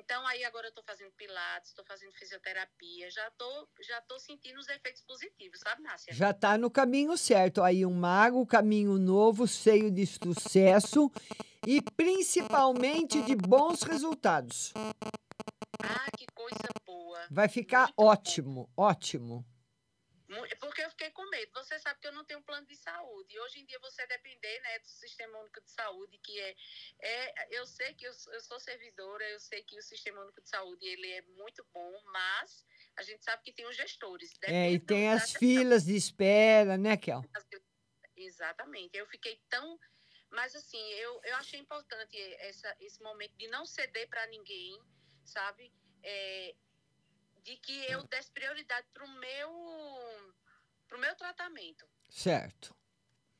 Então aí agora eu tô fazendo pilates, tô fazendo fisioterapia, já tô, já tô sentindo os efeitos positivos, sabe, Márcia? Já tá no caminho certo. Aí um mago, caminho novo, cheio de sucesso e principalmente de bons resultados. Ah, que coisa boa. Vai ficar ótimo, ótimo. Porque eu fiquei com medo. Você sabe que eu não tenho plano de saúde. E hoje em dia você depender né, do Sistema Único de Saúde, que é. é eu sei que eu, sou- eu sou servidora, eu sei que o Sistema Único de Saúde ele é muito bom, mas a gente sabe que tem os gestores. É, e tem as gestão. filas de espera, né, Kel? Exatamente. Eu fiquei tão. Mas, assim, eu, eu achei importante essa, esse momento de não ceder para ninguém, sabe? É, de que eu desse prioridade para o meu, pro meu tratamento, Certo.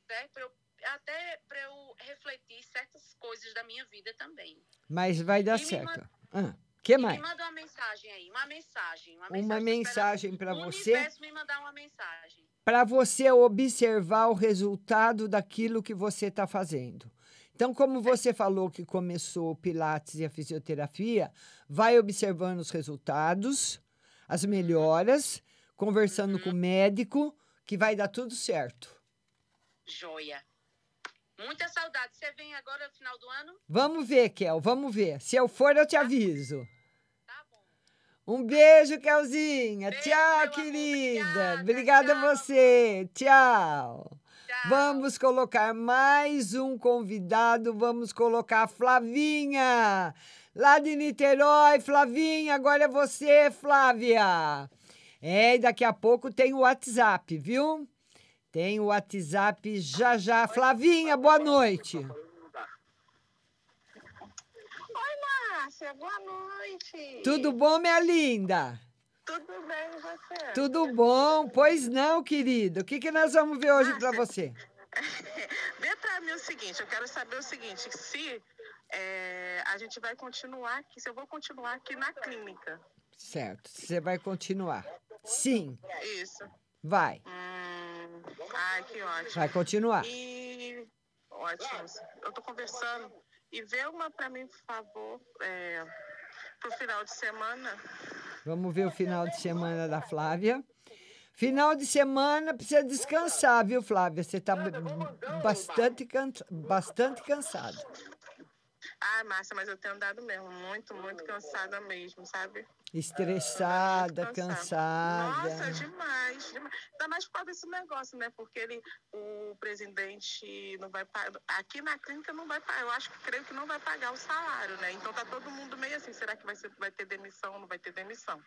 certo? Eu, até para eu refletir certas coisas da minha vida também. Mas vai dar E certo. manda- Ah, que E mais? Me manda uma mensagem aí, uma mensagem. Uma, Uma mensagem para você, me mandar uma mensagem. para você observar o resultado daquilo que você está fazendo. Então, como você falou que começou o Pilates e a fisioterapia, vai observando os resultados, as melhoras, conversando com o médico, que vai dar tudo certo. Joia. Muita saudade. Você vem agora no final do ano? Vamos ver, Kel, vamos ver. Se eu for, eu te aviso. Um beijo, Kelzinha. Tchau, querida. Obrigada a você. Tchau. Vamos colocar mais um convidado. Vamos colocar a Flavinha, lá de Niterói. Flavinha, agora é você, Flávia. É, e daqui a pouco tem o WhatsApp, viu? Tem o WhatsApp já já. Flavinha, boa noite. Oi, Márcia, boa noite. Tudo bom, minha linda? Tudo bem, você? Tudo bom? Pois não, querido. O que, que nós vamos ver hoje para você? Vê pra mim o seguinte, eu quero saber o seguinte, se é, a gente vai continuar aqui, se eu vou continuar aqui na clínica. Certo, você vai continuar. Sim, Isso. vai. Hum, ai, que ótimo. Vai continuar. E ótimo. Eu tô conversando. E vê uma pra mim, por favor, é, pro final de semana. Vamos ver o final de semana da Flávia. Final de semana precisa descansar, viu, Flávia? Você está bastante, bastante cansada. Ai, Márcia, mas eu tenho andado mesmo, muito, muito cansada mesmo, sabe? Estressada, cansada. Nossa, demais, demais. Ainda mais por causa desse negócio, né? Porque ele, o presidente não vai pagar. Aqui na clínica não vai pagar. Eu acho que creio que não vai pagar o salário, né? Então tá todo mundo meio assim. Será que vai, ser, vai ter demissão ou não vai ter demissão?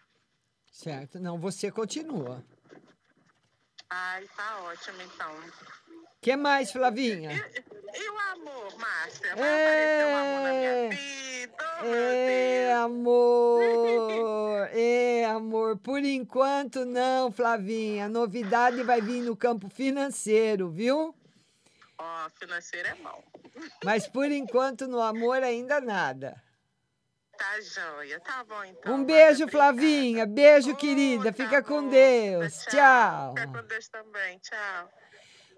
Certo? Não, você continua. Ai, tá ótimo, então. que mais, Flavinha? E o Márcia? Vai aparecer um amor na minha vida? Oh, É, amor, é, amor. Por enquanto, não, Flavinha. A novidade vai vir no campo financeiro, viu? Ó, financeiro é bom. Mas por enquanto, no amor, ainda nada. Tá joia. Tá bom, então. Um beijo, Flavinha. Beijo, querida. Fica com Deus. Tchau. Fica com Deus também. Tchau.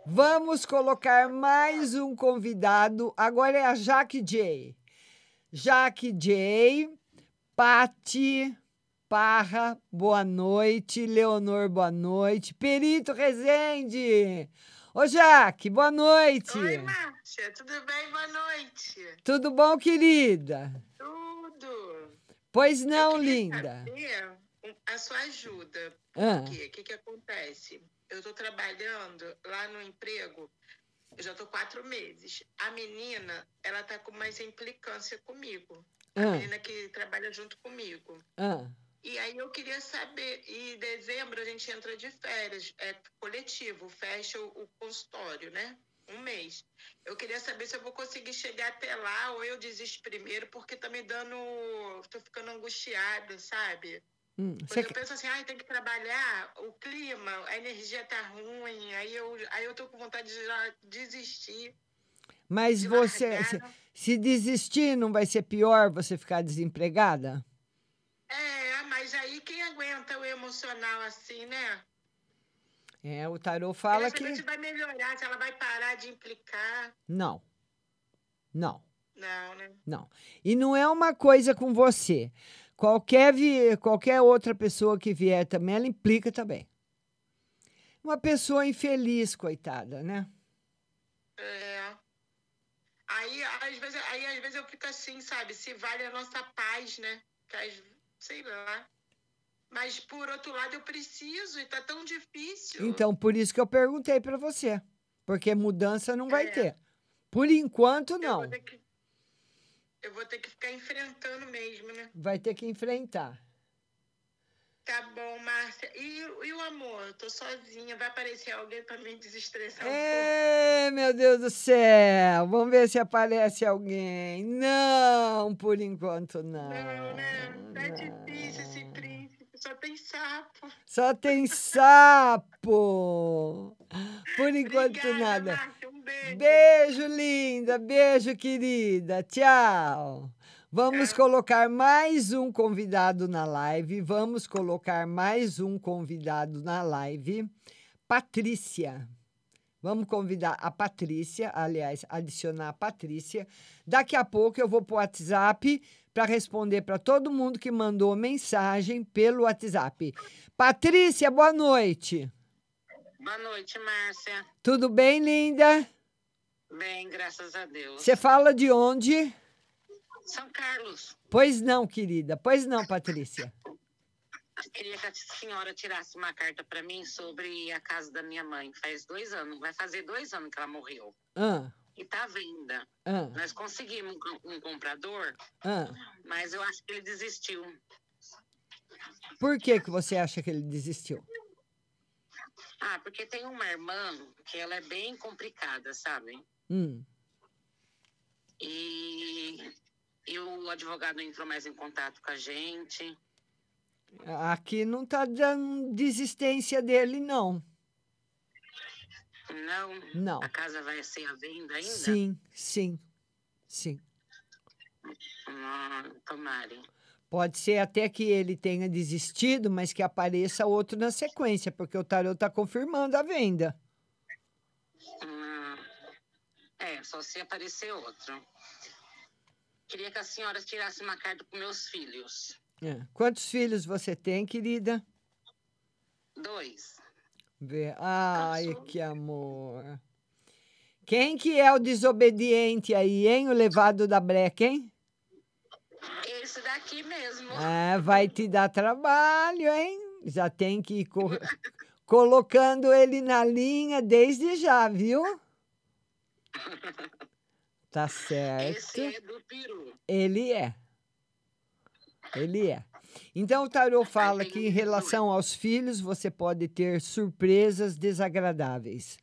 Vamos colocar mais um convidado. Agora é a Jaque J. Jaque J, Pati Parra, boa noite. Leonor, boa noite. Perito Rezende. Ô, Jaque, boa noite. Oi, Márcia. Tudo bem? Boa noite. Tudo bom, querida? Tudo. Pois não, linda. saber a sua ajuda. Ah. Por quê? O que, que acontece? Eu estou trabalhando lá no emprego, eu já estou quatro meses. A menina, ela tá com mais implicância comigo. A Ah. menina que trabalha junto comigo. Ah, E aí eu queria saber, em dezembro a gente entra de férias, é coletivo, fecha o, o consultório, né? Um mês. Eu queria saber se eu vou conseguir chegar até lá ou eu desisto primeiro, porque tá me dando. tô ficando angustiada, sabe? Hum, você eu penso assim, ai, tem que trabalhar, o clima, a energia tá ruim, aí eu, aí eu tô com vontade de desistir. Mas de você, largar. se, se desistir, não vai ser pior você ficar desempregada? É, mas aí quem aguenta o emocional assim, né? É, o tarô fala que. se vai melhorar, se ela vai parar de implicar. Não. Não, Não, né? não. E não é uma coisa com você. Qualquer, vi, qualquer outra pessoa que vier também, ela implica também. Uma pessoa infeliz, coitada, né? É. Aí às, vezes, aí, às vezes eu fico assim, sabe? Se vale a nossa paz, né? Às- sei lá. Mas, por outro lado, eu preciso e tá tão difícil. Então, por isso que eu perguntei para você. Porque mudança não vai É. ter. Por enquanto, Eu não. vou, ter que, eu vou ter que ficar enfrentando mesmo, né? Vai ter que enfrentar. Tá bom, Márcia. E, e o amor? Eu tô sozinha. Vai aparecer alguém pra me desestressar um Ê, meu Deus do céu! Vamos ver se aparece alguém. Não, por enquanto não. Não, né? Tá difícil esse príncipe. Só tem sapo. Só tem sapo. Por enquanto Obrigada, nada. Márcia. Beijo. Beijo, linda. Beijo, querida. Tchau. Vamos colocar mais um convidado na live. Vamos colocar mais um convidado na live. Patrícia. Vamos convidar a Patrícia, aliás, adicionar a Patrícia. Daqui a pouco eu vou para o WhatsApp para responder para todo mundo que mandou mensagem pelo WhatsApp. Patrícia, boa noite. Boa noite, Márcia. Tudo bem, linda? Bem, graças a Deus. Você fala de onde? São Carlos. Pois não, querida. Pois não, Patrícia. Queria que a senhora tirasse uma carta para mim sobre a casa da minha mãe. Faz dois anos, vai fazer dois anos que ela morreu. Ah, E tá à venda. Ah. Nós conseguimos um, com- um comprador, ah. mas eu acho que ele desistiu. Por que, que você acha que ele desistiu? Ah, porque tem uma irmã que ela é bem complicada, sabe? Hum. E, e o advogado entrou mais em contato com a gente. Aqui não tá dando desistência dele, não. Não? Não. A casa vai ser à venda ainda? Sim, sim, sim. Ah, tomare. Pode ser até que ele tenha desistido, mas que apareça outro na sequência, porque o tarô está confirmando a venda. Ah, é, só se aparecer outro. Queria que a senhora tirasse uma carta para meus filhos. É. Quantos filhos você tem, querida? Dois. Vê. Ai, que amor. Quem que é o desobediente aí, hein? O levado da breca, hein? Esse daqui mesmo. É, vai te dar trabalho, hein? Já tem que ir co- colocando ele na linha desde já, viu? Tá certo. Esse é do peru. Ele é. Ele é. Então, o tarô fala que em relação aos filhos, você pode ter surpresas desagradáveis.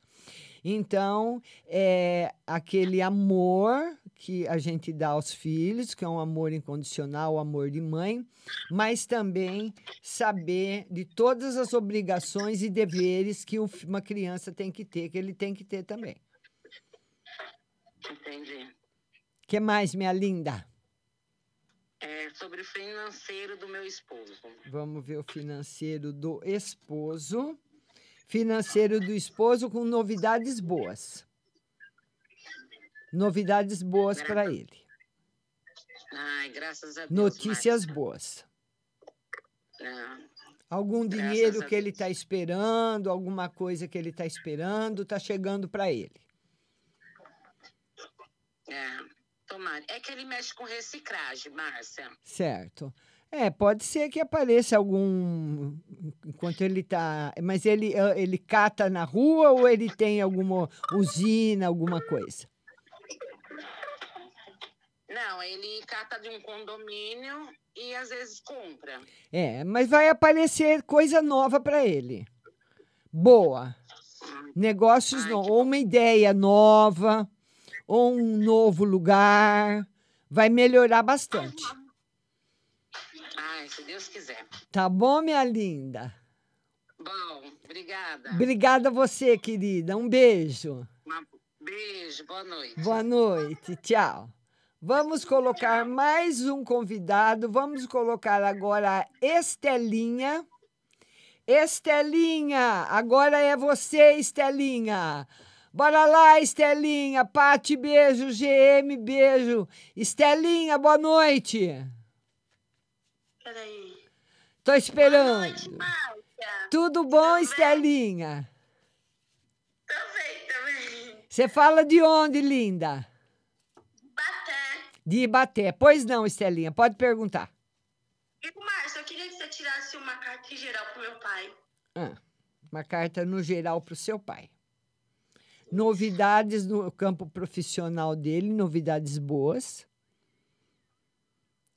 Então, é aquele amor que a gente dá aos filhos, que é um amor incondicional, o amor de mãe, mas também saber de todas as obrigações e deveres que um uma criança tem que ter, que ele tem que ter também. Entendi. que mais, minha linda? É sobre o financeiro do meu esposo. Vamos ver o financeiro do esposo. Financeiro do esposo com novidades boas. Novidades boas para ele. Ai, graças a Deus. Notícias boas. Márcia. Ah, Algum Graças dinheiro que ele está esperando, alguma coisa que ele está esperando, está chegando para ele. É, tomara. É que ele mexe com reciclagem, Márcia. Certo. É, pode ser que apareça algum. Enquanto ele está. Mas ele, ah, ele cata na rua ou ele tem alguma usina, alguma coisa? Não, ele cata de um condomínio e às vezes compra. É, mas vai aparecer coisa nova para ele. Boa. Negócios novos, ou uma ideia nova, ou um novo lugar. Vai melhorar bastante. Ai, se Deus quiser. Tá bom, minha linda? Bom, obrigada. Obrigada a você, querida. Um beijo. Beijo, boa noite. Boa noite, tchau. Vamos colocar mais um convidado. Vamos colocar agora a Estelinha. Estelinha, agora é você, Estelinha. Bora lá, Estelinha. Pati, beijo. GM, beijo. Estelinha, boa noite. Peraí. Tô esperando. Tudo bom, Estelinha? Também, também. Você fala de onde, linda? Baté. De Ibaté. Pois não, Estelinha, pode perguntar. E, Márcio, eu queria que você tirasse uma carta em geral pro meu pai. Ah, uma carta no geral para o seu pai. Novidades no campo profissional dele, novidades boas.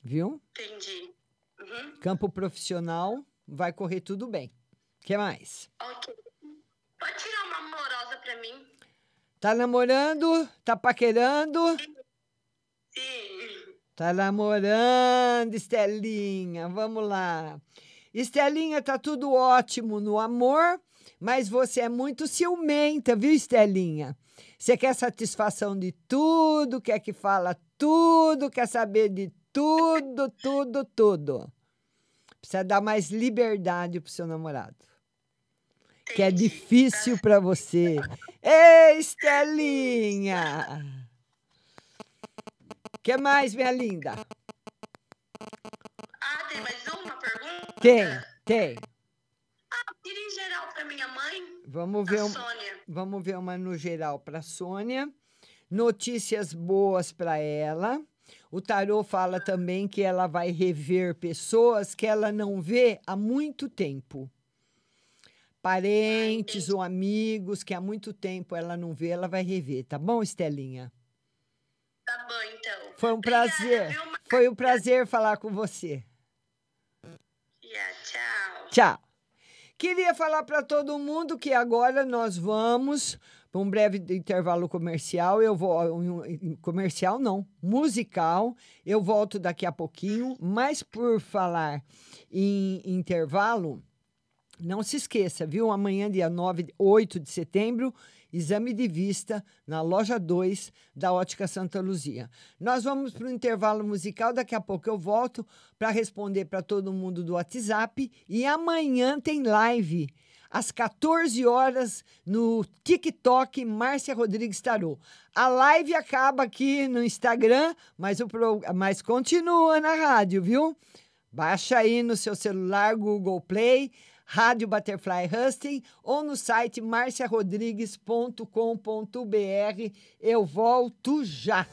Viu? Entendi. Uhum. Campo profissional, vai correr tudo bem. O que mais? Ok. Pode tirar uma amorosa pra mim? Tá namorando? Tá paquerando? Sim. Tá namorando, Estelinha. Vamos lá. Estelinha, tá tudo ótimo no amor. Mas você é muito ciumenta, viu, Estelinha? Você quer satisfação de tudo, quer que fala tudo, quer saber de tudo, tudo, tudo. Precisa dar mais liberdade pro seu namorado. Que é difícil para você. Ei, Estelinha! que mais, minha linda? Ah, tem mais uma pergunta? Tem, tem. Ah, tira em geral pra minha mãe. Vamos ver, um- Sônia. vamos ver uma no geral para Sônia. Notícias boas para ela. O tarô fala também que ela vai rever pessoas que ela não vê há muito tempo. Parentes ou amigos que há muito tempo ela não vê, ela vai rever, tá bom, Estelinha? Tá bom, então. Foi um prazer. Foi um prazer falar com você. Yeah, tchau. Tchau. Queria falar para todo mundo que agora nós vamos para um breve intervalo comercial. Eu vou comercial não, musical. Eu volto daqui a pouquinho, mas por falar em intervalo, não se esqueça, viu? Amanhã, dia 9, 8 de setembro, exame de vista na loja 2 da Ótica Santa Luzia. Nós vamos para o intervalo musical, daqui a pouco eu volto para responder para todo mundo do WhatsApp. E amanhã tem live, às 14 horas, no TikTok Márcia Rodrigues Tarô. A live acaba aqui no Instagram, mas, o pro... mas continua na rádio, viu? Baixa aí no seu celular Google Play, Rádio Butterfly Husting ou no site marciarodrigues.com.br. Eu volto já.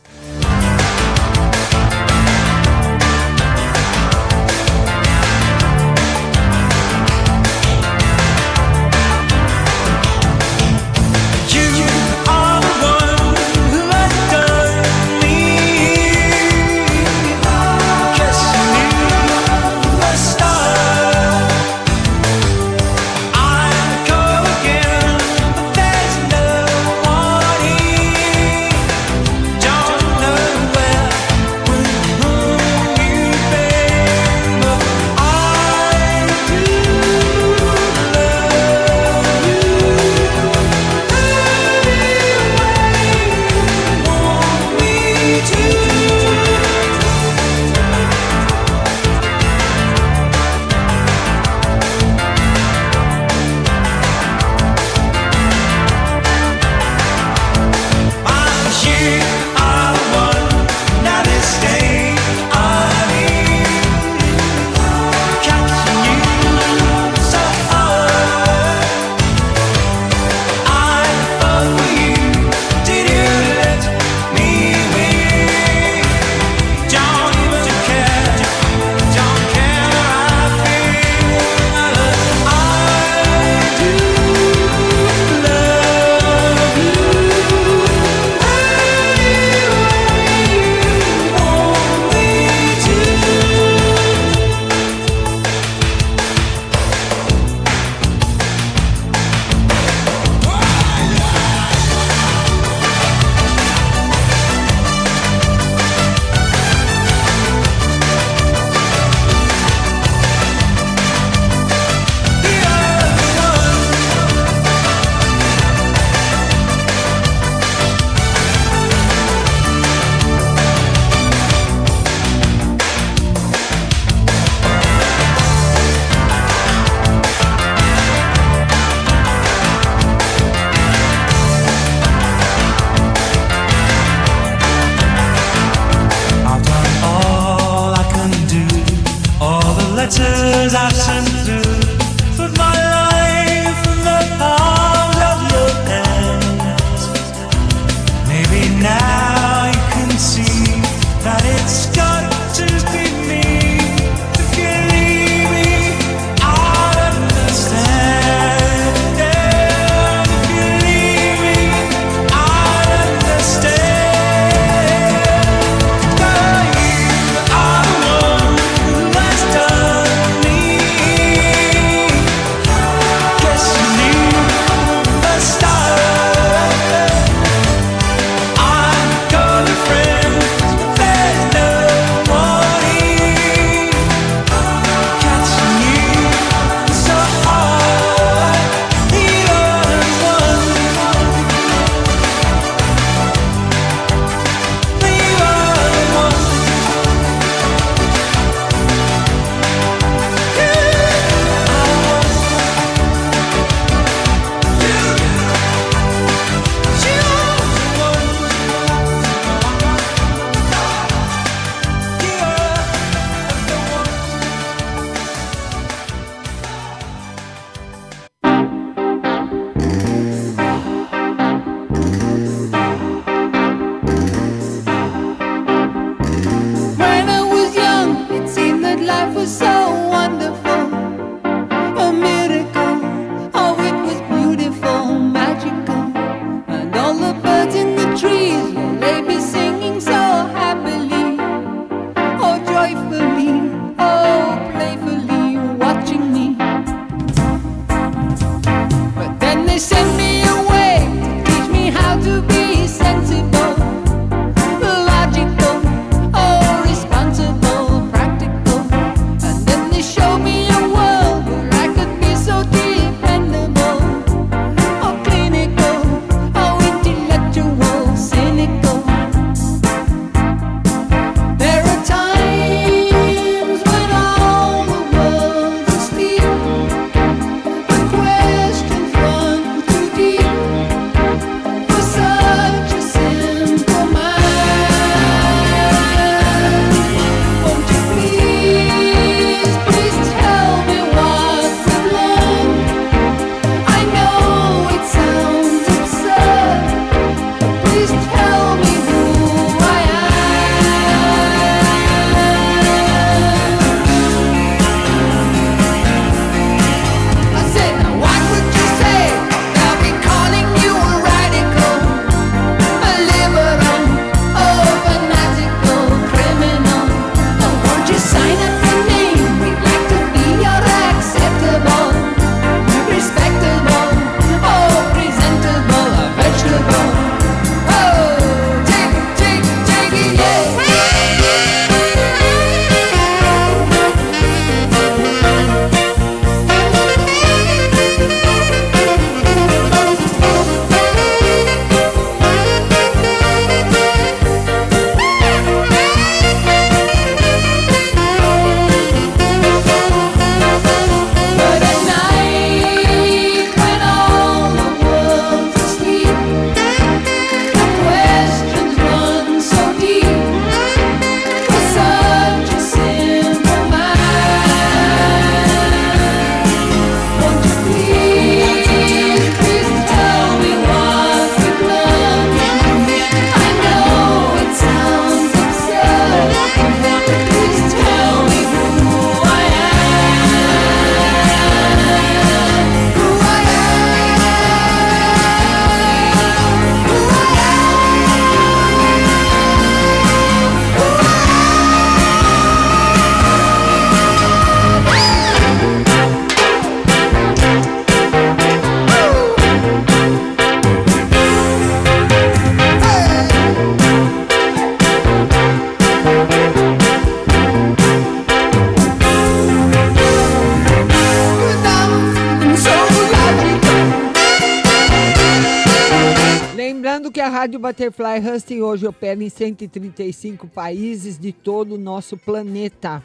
Butterfly Husting hoje opera em 135 países de todo o nosso planeta.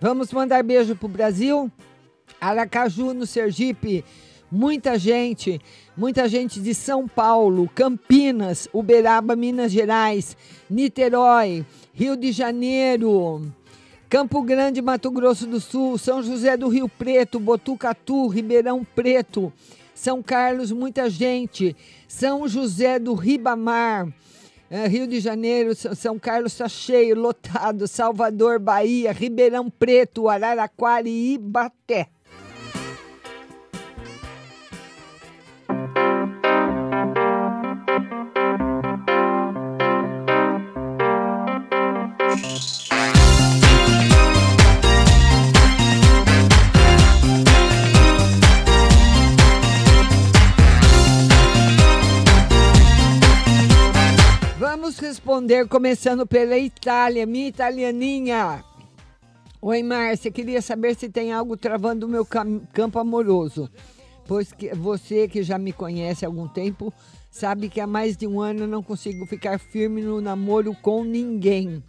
Vamos mandar beijo pro Brasil? Aracaju, no Sergipe. Muita gente, muita gente de São Paulo, Campinas, Uberaba, Minas Gerais, Niterói, Rio de Janeiro, Campo Grande, Mato Grosso do Sul, São José do Rio Preto, Botucatu, Ribeirão Preto, São Carlos, muita gente, São José do Ribamar, eh, Rio de Janeiro, São Carlos está cheio, lotado, Salvador, Bahia, Ribeirão Preto, Araraquara e Ibaté. Responder começando pela Itália, minha italianinha. Oi, Márcia, queria saber se tem algo travando o meu cam- campo amoroso. Pois que você que já me conhece há algum tempo sabe que há mais de um ano eu não consigo ficar firme no namoro com ninguém.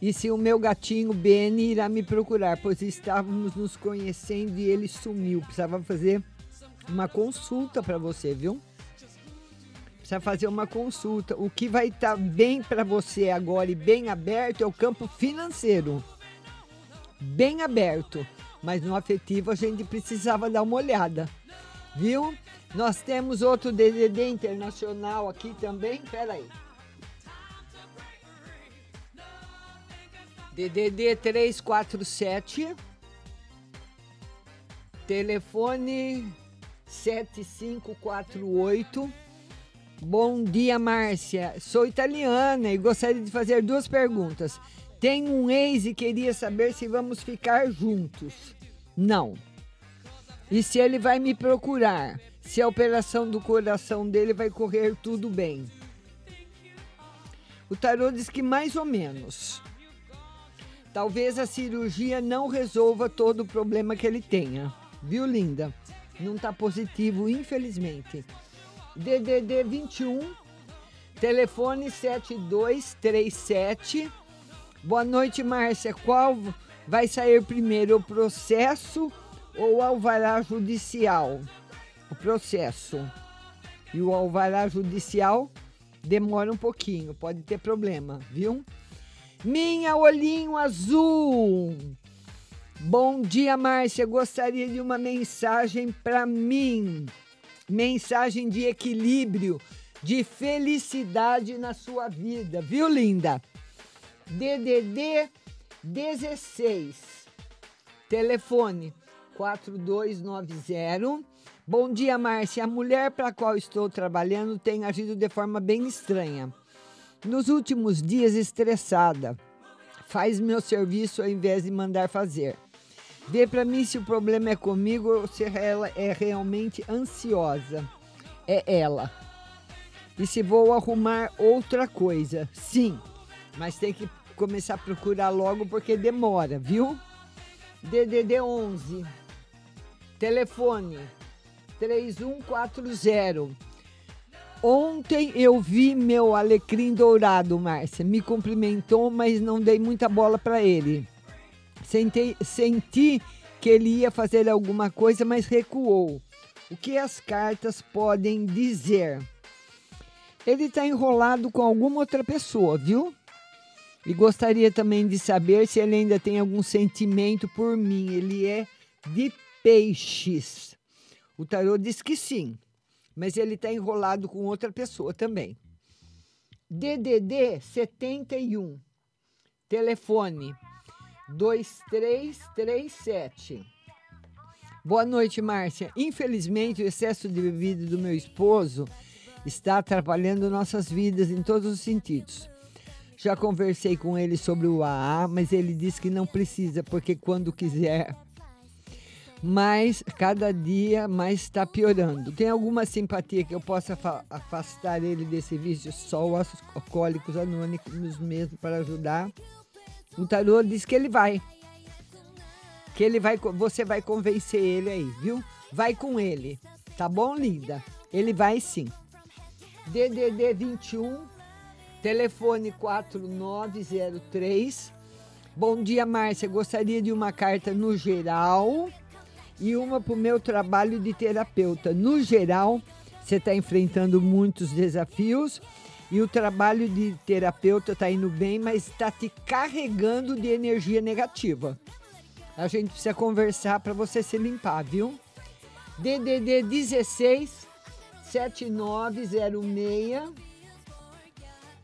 E se o meu gatinho Benny irá me procurar, pois estávamos nos conhecendo e ele sumiu. Precisava fazer uma consulta para você, viu? Precisa fazer uma consulta. O que vai estar bem para você agora e bem aberto é o campo financeiro. Bem aberto. Mas no afetivo a gente precisava dar uma olhada. Viu? Nós temos outro DDD internacional aqui também. Pera aí. DDD 347. Telefone 7548. Bom dia, Márcia. Sou italiana e gostaria de fazer duas perguntas. Tenho um ex e queria saber se vamos ficar juntos. Não. E se ele vai me procurar? Se a operação do coração dele vai correr tudo bem? O tarô diz que mais ou menos. Talvez a cirurgia não resolva todo o problema que ele tenha. Viu, linda? Não tá positivo, infelizmente. DDD 21, telefone 7237. Boa noite, Márcia. Qual vai sair primeiro, o processo ou o alvará judicial? O processo. E o alvará judicial demora um pouquinho, pode ter problema, viu? Minha olhinho azul. Bom dia, Márcia. Gostaria de uma mensagem para mim. Mensagem de equilíbrio, de felicidade na sua vida, viu, linda? DDD 16. Telefone 4290. Bom dia, Márcia. A mulher para a qual estou trabalhando tem agido de forma bem estranha. Nos últimos dias, estressada. Faz meu serviço ao invés de mandar fazer. Vê para mim se o problema é comigo ou se ela é realmente ansiosa. É ela. E se vou arrumar outra coisa. Sim, mas tem que começar a procurar logo porque demora, viu? DDD 11. Telefone 3140. Ontem eu vi meu alecrim dourado, Márcia. Me cumprimentou, mas não dei muita bola para ele. Sentei, senti que ele ia fazer alguma coisa, mas recuou. O que as cartas podem dizer? Ele está enrolado com alguma outra pessoa, viu? E gostaria também de saber se ele ainda tem algum sentimento por mim. Ele é de peixes. O tarô diz que sim, mas ele está enrolado com outra pessoa também. DDD 71. Telefone 2337. Boa noite, Márcia. Infelizmente, o excesso de bebida do meu esposo está atrapalhando nossas vidas em todos os sentidos. Já conversei com ele sobre o AA, mas ele disse que não precisa, porque quando quiser. Mas cada dia mais está piorando. Tem alguma simpatia que eu possa afa- afastar ele desse vício? Só os alcoólicos anônimos mesmo para ajudar. O tarô diz que ele vai. Que ele vai, você vai convencer ele aí, viu? Vai com ele. Tá bom, linda? Ele vai sim. DDD 21, telefone 4903. Bom dia, Márcia. Gostaria de uma carta no geral e uma para o meu trabalho de terapeuta. No geral, você está enfrentando muitos desafios e o trabalho de terapeuta está indo bem, mas está te carregando de energia negativa. A gente precisa conversar para você se limpar, viu? DDD 16 7906.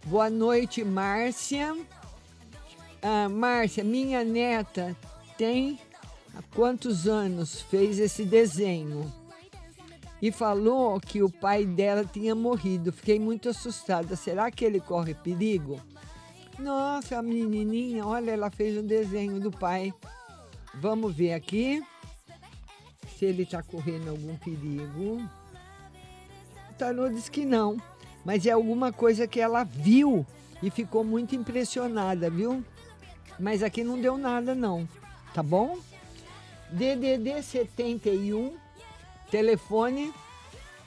Boa noite, Márcia. Ah, Márcia, minha neta tem há quantos anos fez esse desenho? E falou que o pai dela tinha morrido. Fiquei muito assustada. Será que ele corre perigo? Nossa, a menininha, olha, ela fez o desenho do pai. Vamos ver aqui se ele está correndo algum perigo. O tarô diz que não, mas é alguma coisa que ela viu e ficou muito impressionada, viu? Mas aqui não deu nada não, tá bom? DDD 71, telefone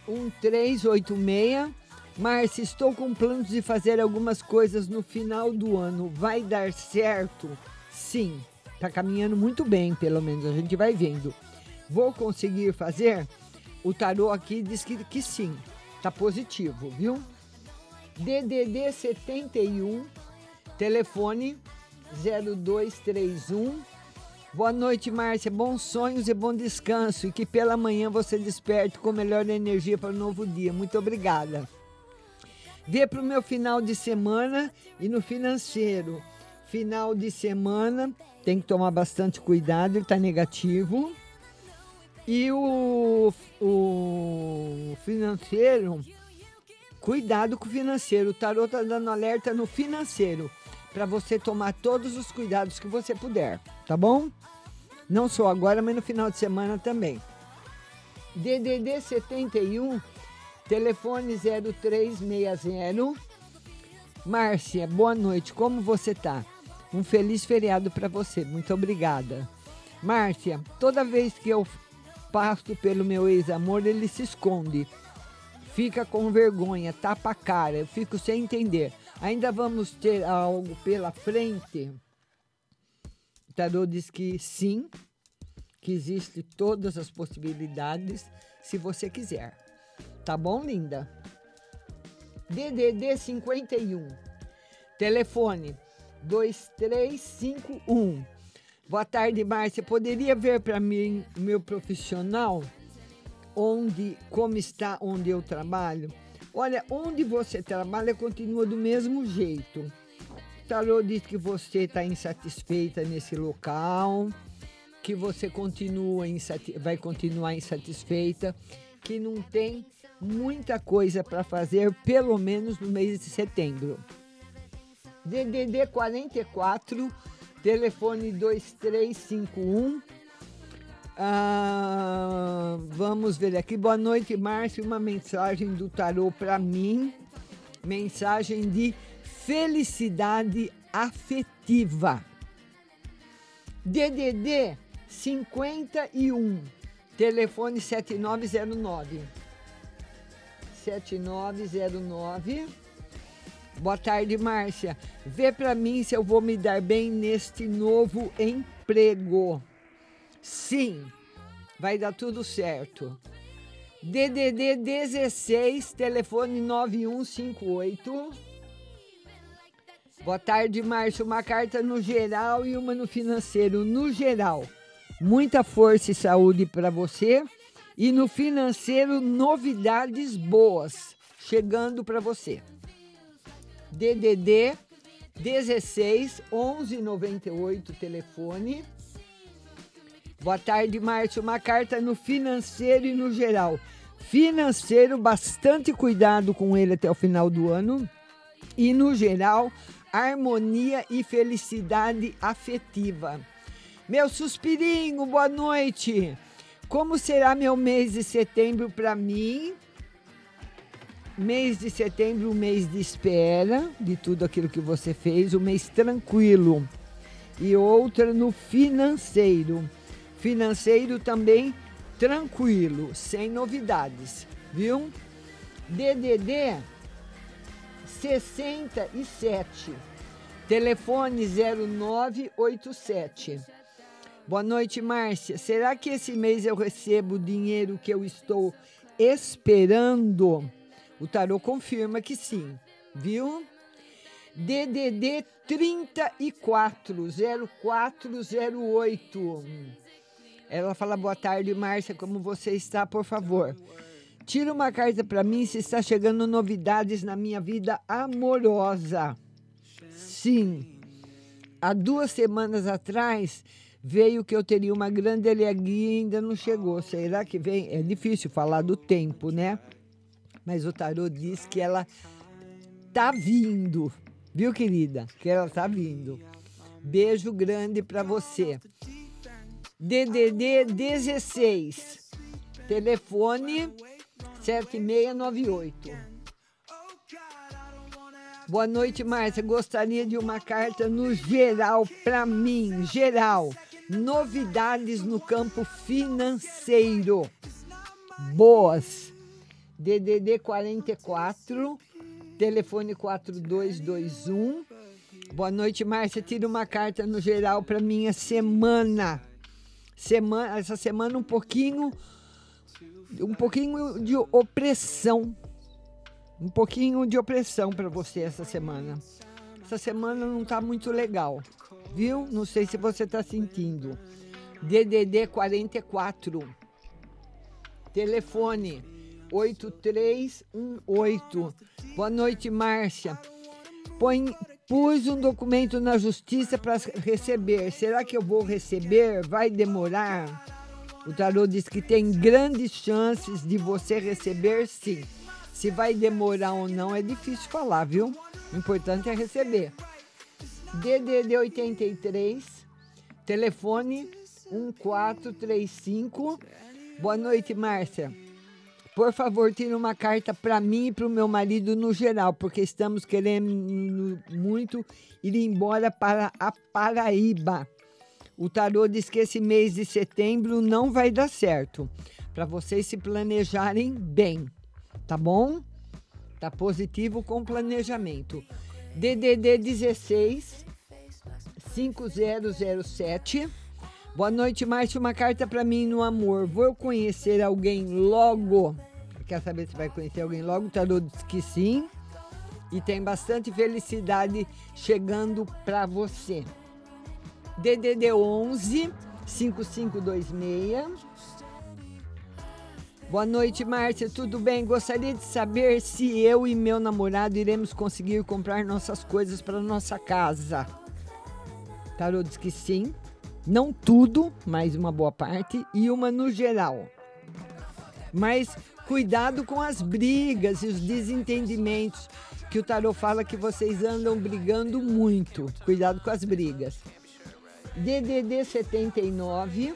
1386. Márcia, estou com planos de fazer algumas coisas no final do ano. Vai dar certo? Sim, tá caminhando muito bem, pelo menos a gente vai vendo. Vou conseguir fazer? O tarô aqui diz que, que sim, tá positivo, viu? DDD 71, telefone 0231. Boa noite, Márcia. Bons sonhos e bom descanso. E que pela manhã você desperte com melhor energia para o novo dia. Muito obrigada. Vê para o meu final de semana e no financeiro. Final de semana, tem que tomar bastante cuidado, ele está negativo. E o, o financeiro, cuidado com o financeiro. O tarot está dando alerta no financeiro para você tomar todos os cuidados que você puder, tá bom? Não só agora, mas no final de semana também. DDD 71, telefone 0360. Márcia, boa noite. Como você tá? Um feliz feriado para você. Muito obrigada. Márcia, toda vez que eu passo pelo meu ex-amor, ele se esconde. Fica com vergonha, tapa a cara. Eu fico sem entender. Ainda vamos ter algo pela frente? O tarô diz que sim, que existe todas as possibilidades, se você quiser. Tá bom, linda? DDD 51. Telefone 2351. Boa tarde, Márcia. Poderia ver para mim meu profissional? Onde, como está onde eu trabalho? Olha, onde você trabalha continua do mesmo jeito. O tarô diz que você está insatisfeita nesse local, que você continua vai continuar insatisfeita, que não tem muita coisa para fazer, pelo menos no mês de setembro. DDD 44, telefone 2351. Ah, vamos ver aqui. Boa noite, Márcio. Uma mensagem do tarô para mim. Mensagem de felicidade afetiva. DDD 51, telefone 7909. 7909. Boa tarde, Márcia. Vê para mim se eu vou me dar bem neste novo emprego. Sim, vai dar tudo certo. DDD 16, telefone 9158. Boa tarde, Márcio. Uma carta no geral e uma no financeiro. No geral, muita força e saúde para você. E no financeiro, novidades boas chegando para você. DDD 16 11 98 telefone. Boa tarde, Márcio. Uma carta no financeiro e no geral. Financeiro, bastante cuidado com ele até o final do ano. E no geral, harmonia e felicidade afetiva. Meu suspirinho, boa noite. Como será meu mês de setembro para mim? Mês de setembro, um mês de espera de tudo aquilo que você fez, um mês tranquilo. E outra no financeiro. Financeiro também tranquilo, sem novidades, viu? DDD 67. Telefone 0987. Boa noite, Márcia. Será que esse mês eu recebo o dinheiro que eu estou esperando? O tarô confirma que sim, viu? DDD 34 0408. Ela fala boa tarde, Márcia, como você está, por favor? Tira uma carta para mim se está chegando novidades na minha vida amorosa. Sim. Há duas semanas atrás veio que eu teria uma grande alegria e ainda não chegou. Será que vem? É difícil falar do tempo, né? Mas o tarô diz que ela tá vindo. Viu, querida? Que ela tá vindo. Beijo grande para você. DDD 16. Telefone 7698. Boa noite, Márcia. Gostaria de uma carta no geral para mim, geral. Novidades no campo financeiro. Boas. DDD 44, telefone 4221. Boa noite, Márcia. Tira uma carta no geral para minha semana. Semana, essa semana um pouquinho um pouquinho de opressão. Um pouquinho de opressão para você essa semana. Essa semana não tá muito legal, viu? Não sei se você tá sentindo. DDD 44. Telefone 8318. Boa noite, Márcia. Põe, pus um documento na justiça para receber. Será que eu vou receber? Vai demorar? O tarô diz que tem grandes chances de você receber sim. Se vai demorar ou não é difícil falar, viu? O importante é receber. DDD 83, telefone 1435. Boa noite, Márcia. Por favor, tire uma carta para mim e para o meu marido no geral, porque estamos querendo muito ir embora para a Paraíba. O tarô diz que esse mês de setembro não vai dar certo, para vocês se planejarem bem, tá bom? Tá positivo com planejamento. DDD 16 5007. Boa noite, Márcia. Uma carta para mim no amor. Vou conhecer alguém logo? Quer saber se vai conhecer alguém logo? O tarô diz que sim. E tem bastante felicidade chegando para você. DDD 11 5526. Boa noite, Márcia. Tudo bem? Gostaria de saber se eu e meu namorado iremos conseguir comprar nossas coisas para nossa casa. Tarô diz que sim. Não tudo, mas uma boa parte e uma no geral. Mas cuidado com as brigas e os desentendimentos, que o tarô fala que vocês andam brigando muito. Cuidado com as brigas. DDD 79,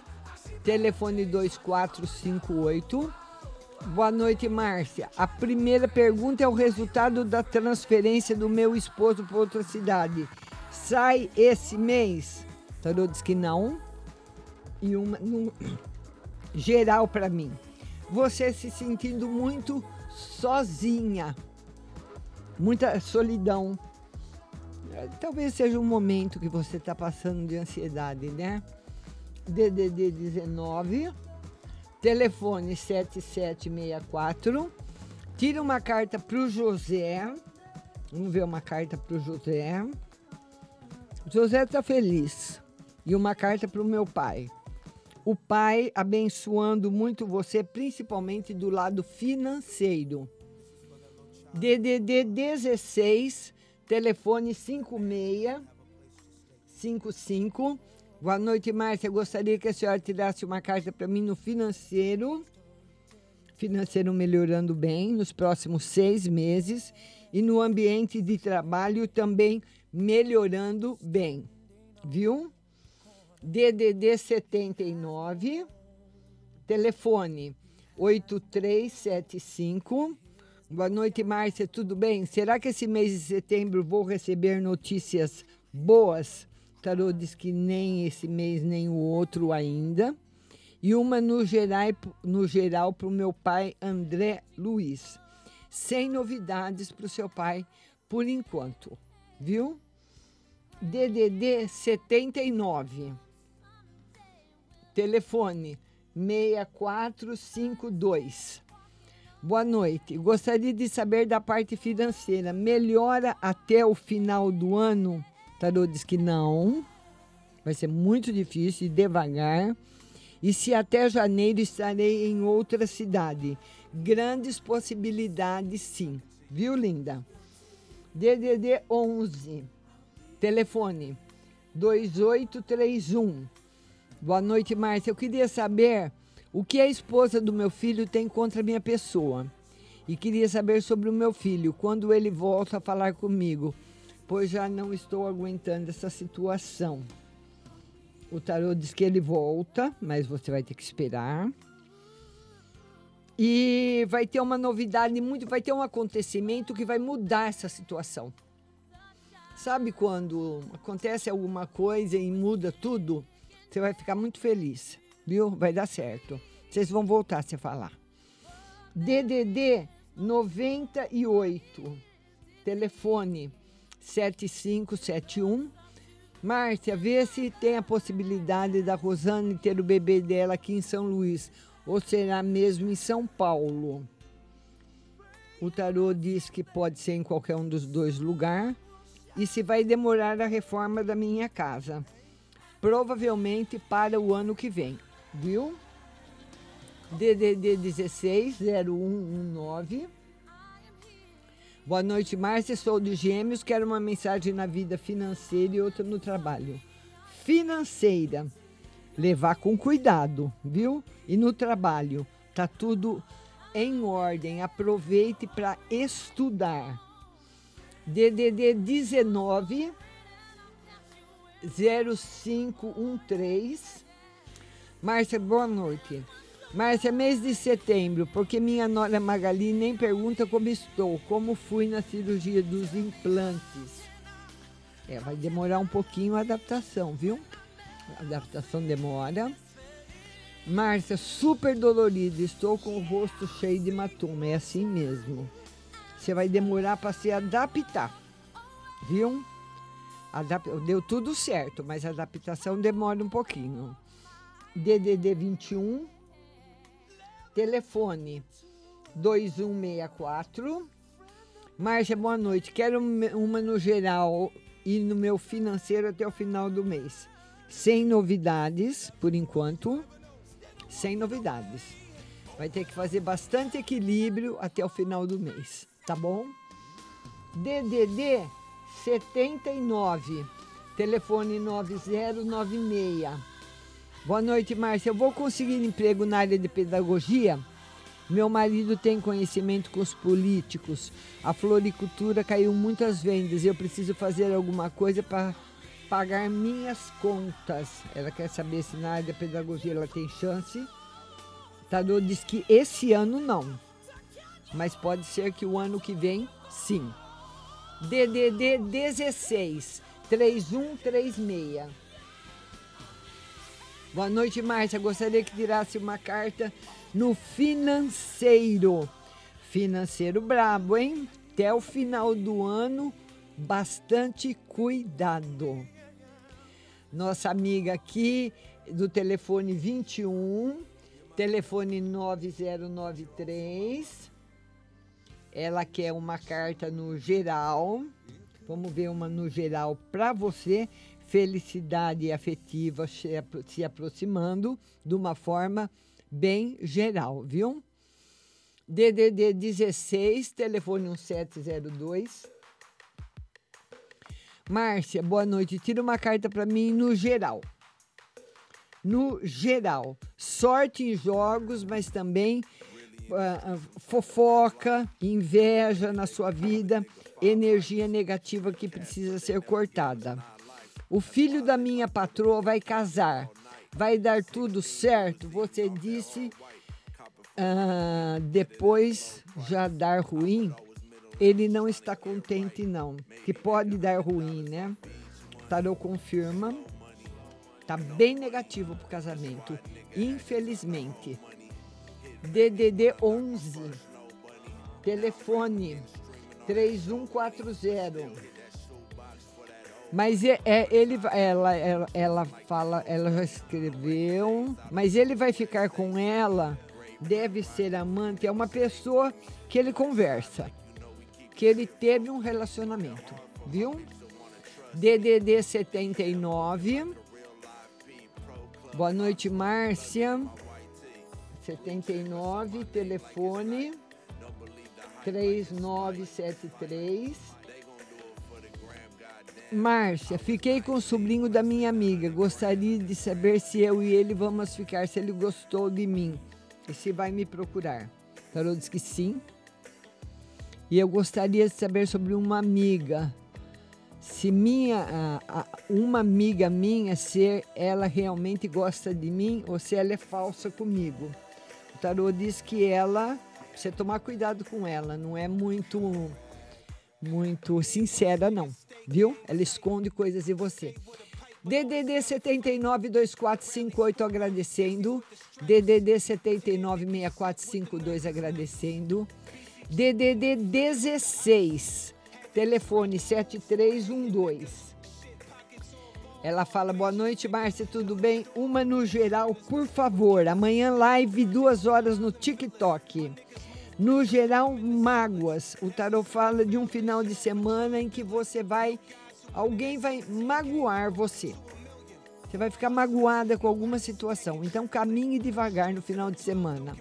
telefone 2458. Boa noite, Márcia. A primeira pergunta é o resultado da transferência do meu esposo para outra cidade. Sai esse mês? Tarô diz que não. E uma geral para mim. Você se sentindo muito sozinha. Muita solidão. É, Talvez seja um momento que você está passando de ansiedade, né? DDD 19, telefone 7764. Tira uma carta para o José. Vamos ver uma carta para o José. José está feliz. E uma carta para o meu pai. O pai abençoando muito você, principalmente do lado financeiro. DDD 16, telefone 5655. Boa noite, Márcia. Gostaria que a senhora tirasse uma carta para mim no financeiro. Financeiro melhorando bem nos próximos seis meses. E no ambiente de trabalho também melhorando bem. Viu? DDD 79, telefone 8375. Boa noite, Márcia, tudo bem? Será que esse mês de setembro vou receber notícias boas? Tarô diz que nem esse mês, nem o outro ainda. E uma no geral, no geral para o meu pai André Luiz. Sem novidades para o seu pai por enquanto, viu? DDD 79. Telefone 6452. Boa noite. Gostaria de saber da parte financeira. Melhora até o final do ano? Tarô diz que não. Vai ser muito difícil e devagar. E se até janeiro estarei em outra cidade? Grandes possibilidades, sim. Viu, linda? DDD 11. Telefone 2831. Boa noite, Márcia. Eu queria saber o que a esposa do meu filho tem contra a minha pessoa. E queria saber sobre o meu filho, quando ele volta a falar comigo, pois já não estou aguentando essa situação. O tarô diz que ele volta, mas você vai ter que esperar. E vai ter uma novidade muito, vai ter um acontecimento que vai mudar essa situação. Sabe quando acontece alguma coisa e muda tudo? Você vai ficar muito feliz, viu? Vai dar certo. Vocês vão voltar a se falar. DDD 98, telefone 7571. Márcia, vê se tem a possibilidade da Rosane ter o bebê dela aqui em São Luís, ou será mesmo em São Paulo. O tarô diz que pode ser em qualquer um dos dois lugares. E se vai demorar a reforma da minha casa. Provavelmente para o ano que vem, viu? DDD 16 0119. Boa noite, Márcia. Sou de Gêmeos. Quero uma mensagem na vida financeira e outra no trabalho. Financeira. Levar com cuidado, viu? E no trabalho. Tá tudo em ordem. Aproveite para estudar. DDD 19 0513. Márcia, boa noite. Márcia, mês de setembro, porque minha nora Magali nem pergunta como estou, como fui na cirurgia dos implantes. É, vai demorar um pouquinho a adaptação, viu? A adaptação demora. Márcia, super dolorida, estou com o rosto cheio de hematoma, é assim mesmo. Você vai demorar para se adaptar, viu? Adap Deu tudo certo, mas a adaptação demora um pouquinho. DDD 21, telefone 2164. Márcia, boa noite. Quero uma no geral e no meu financeiro até o final do mês. Sem novidades, por enquanto. Sem novidades. Vai ter que fazer bastante equilíbrio até o final do mês, tá bom? DDD 79, telefone 9096. Boa noite, Márcia. Eu vou conseguir emprego na área de pedagogia? Meu marido tem conhecimento com os políticos. A floricultura caiu muitas vendas. Eu preciso fazer alguma coisa para pagar minhas contas. Ela quer saber se na área da pedagogia ela tem chance. Tarô diz que esse ano não. Mas pode ser que o ano que vem, sim. DDD 16 3136. Boa noite, Márcia. Gostaria que tirasse uma carta no financeiro. Financeiro brabo, hein? Até o final do ano, bastante cuidado. Nossa amiga aqui do telefone 21, telefone 9093. Ela quer uma carta no geral. Vamos ver uma no geral para você. Felicidade afetiva se apro- se aproximando de uma forma bem geral, viu? DDD 16, telefone 1702. Márcia, boa noite. Tira uma carta para mim no geral. No geral, sorte em jogos, mas também fofoca, inveja na sua vida, energia negativa que precisa ser cortada. O filho da minha patroa vai casar. Vai dar tudo certo? Você disse ah, depois já dar ruim. Ele não está contente, não. Que pode dar ruim, né? Tarô confirma. Tá bem negativo pro casamento. Infelizmente. DDD 11. Telefone 3140. Mas é, é- ele, ela, ela, ela fala, ela escreveu, mas ele vai ficar com ela, deve ser amante, é uma pessoa que ele conversa, que ele teve um relacionamento, viu? DDD 79. Boa noite, Márcia. 79, telefone 3973. Márcia, fiquei com o sobrinho da minha amiga. Gostaria de saber se eu e ele vamos ficar, se ele gostou de mim e se vai me procurar. Carol disse que sim. E eu gostaria de saber sobre uma amiga. Se minha, uma amiga minha, se ela realmente gosta de mim ou se ela é falsa comigo. Tarô diz que ela, você tomar cuidado com ela, não é muito muito sincera não, viu? Ela esconde coisas de você. DDD 79 2458 agradecendo. DDD 79 6452 agradecendo. DDD 16 telefone 7312. Ela fala: Boa noite, Márcia, tudo bem? Uma no geral, por favor. Amanhã, live, duas horas no TikTok. No geral, mágoas. O tarot fala de um final de semana em que você vai. Alguém vai magoar você. Você vai ficar magoada com alguma situação. Então, caminhe devagar no final de semana.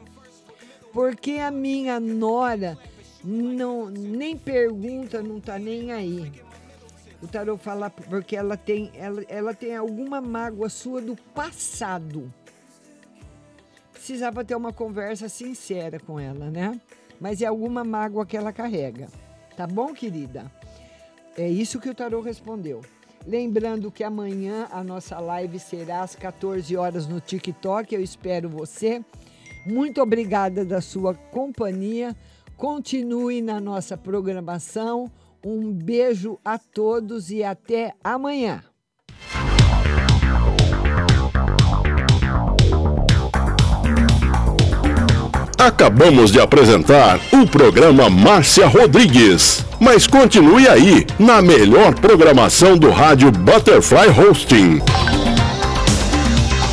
Porque a minha nora não nem pergunta, não tá nem aí. O tarot fala porque ela tem, ela, ela tem alguma mágoa sua do passado. Precisava ter uma conversa sincera com ela, né? Mas é alguma mágoa que ela carrega. Tá bom, querida? É isso que o tarot respondeu. Lembrando que amanhã a nossa live será às 14 horas no TikTok. Eu espero você. Muito obrigada da sua companhia. Continue na nossa programação. Um beijo a todos e até amanhã. Acabamos de apresentar o programa Márcia Rodrigues. Mas continue aí, na melhor programação do rádio Butterfly Hosting.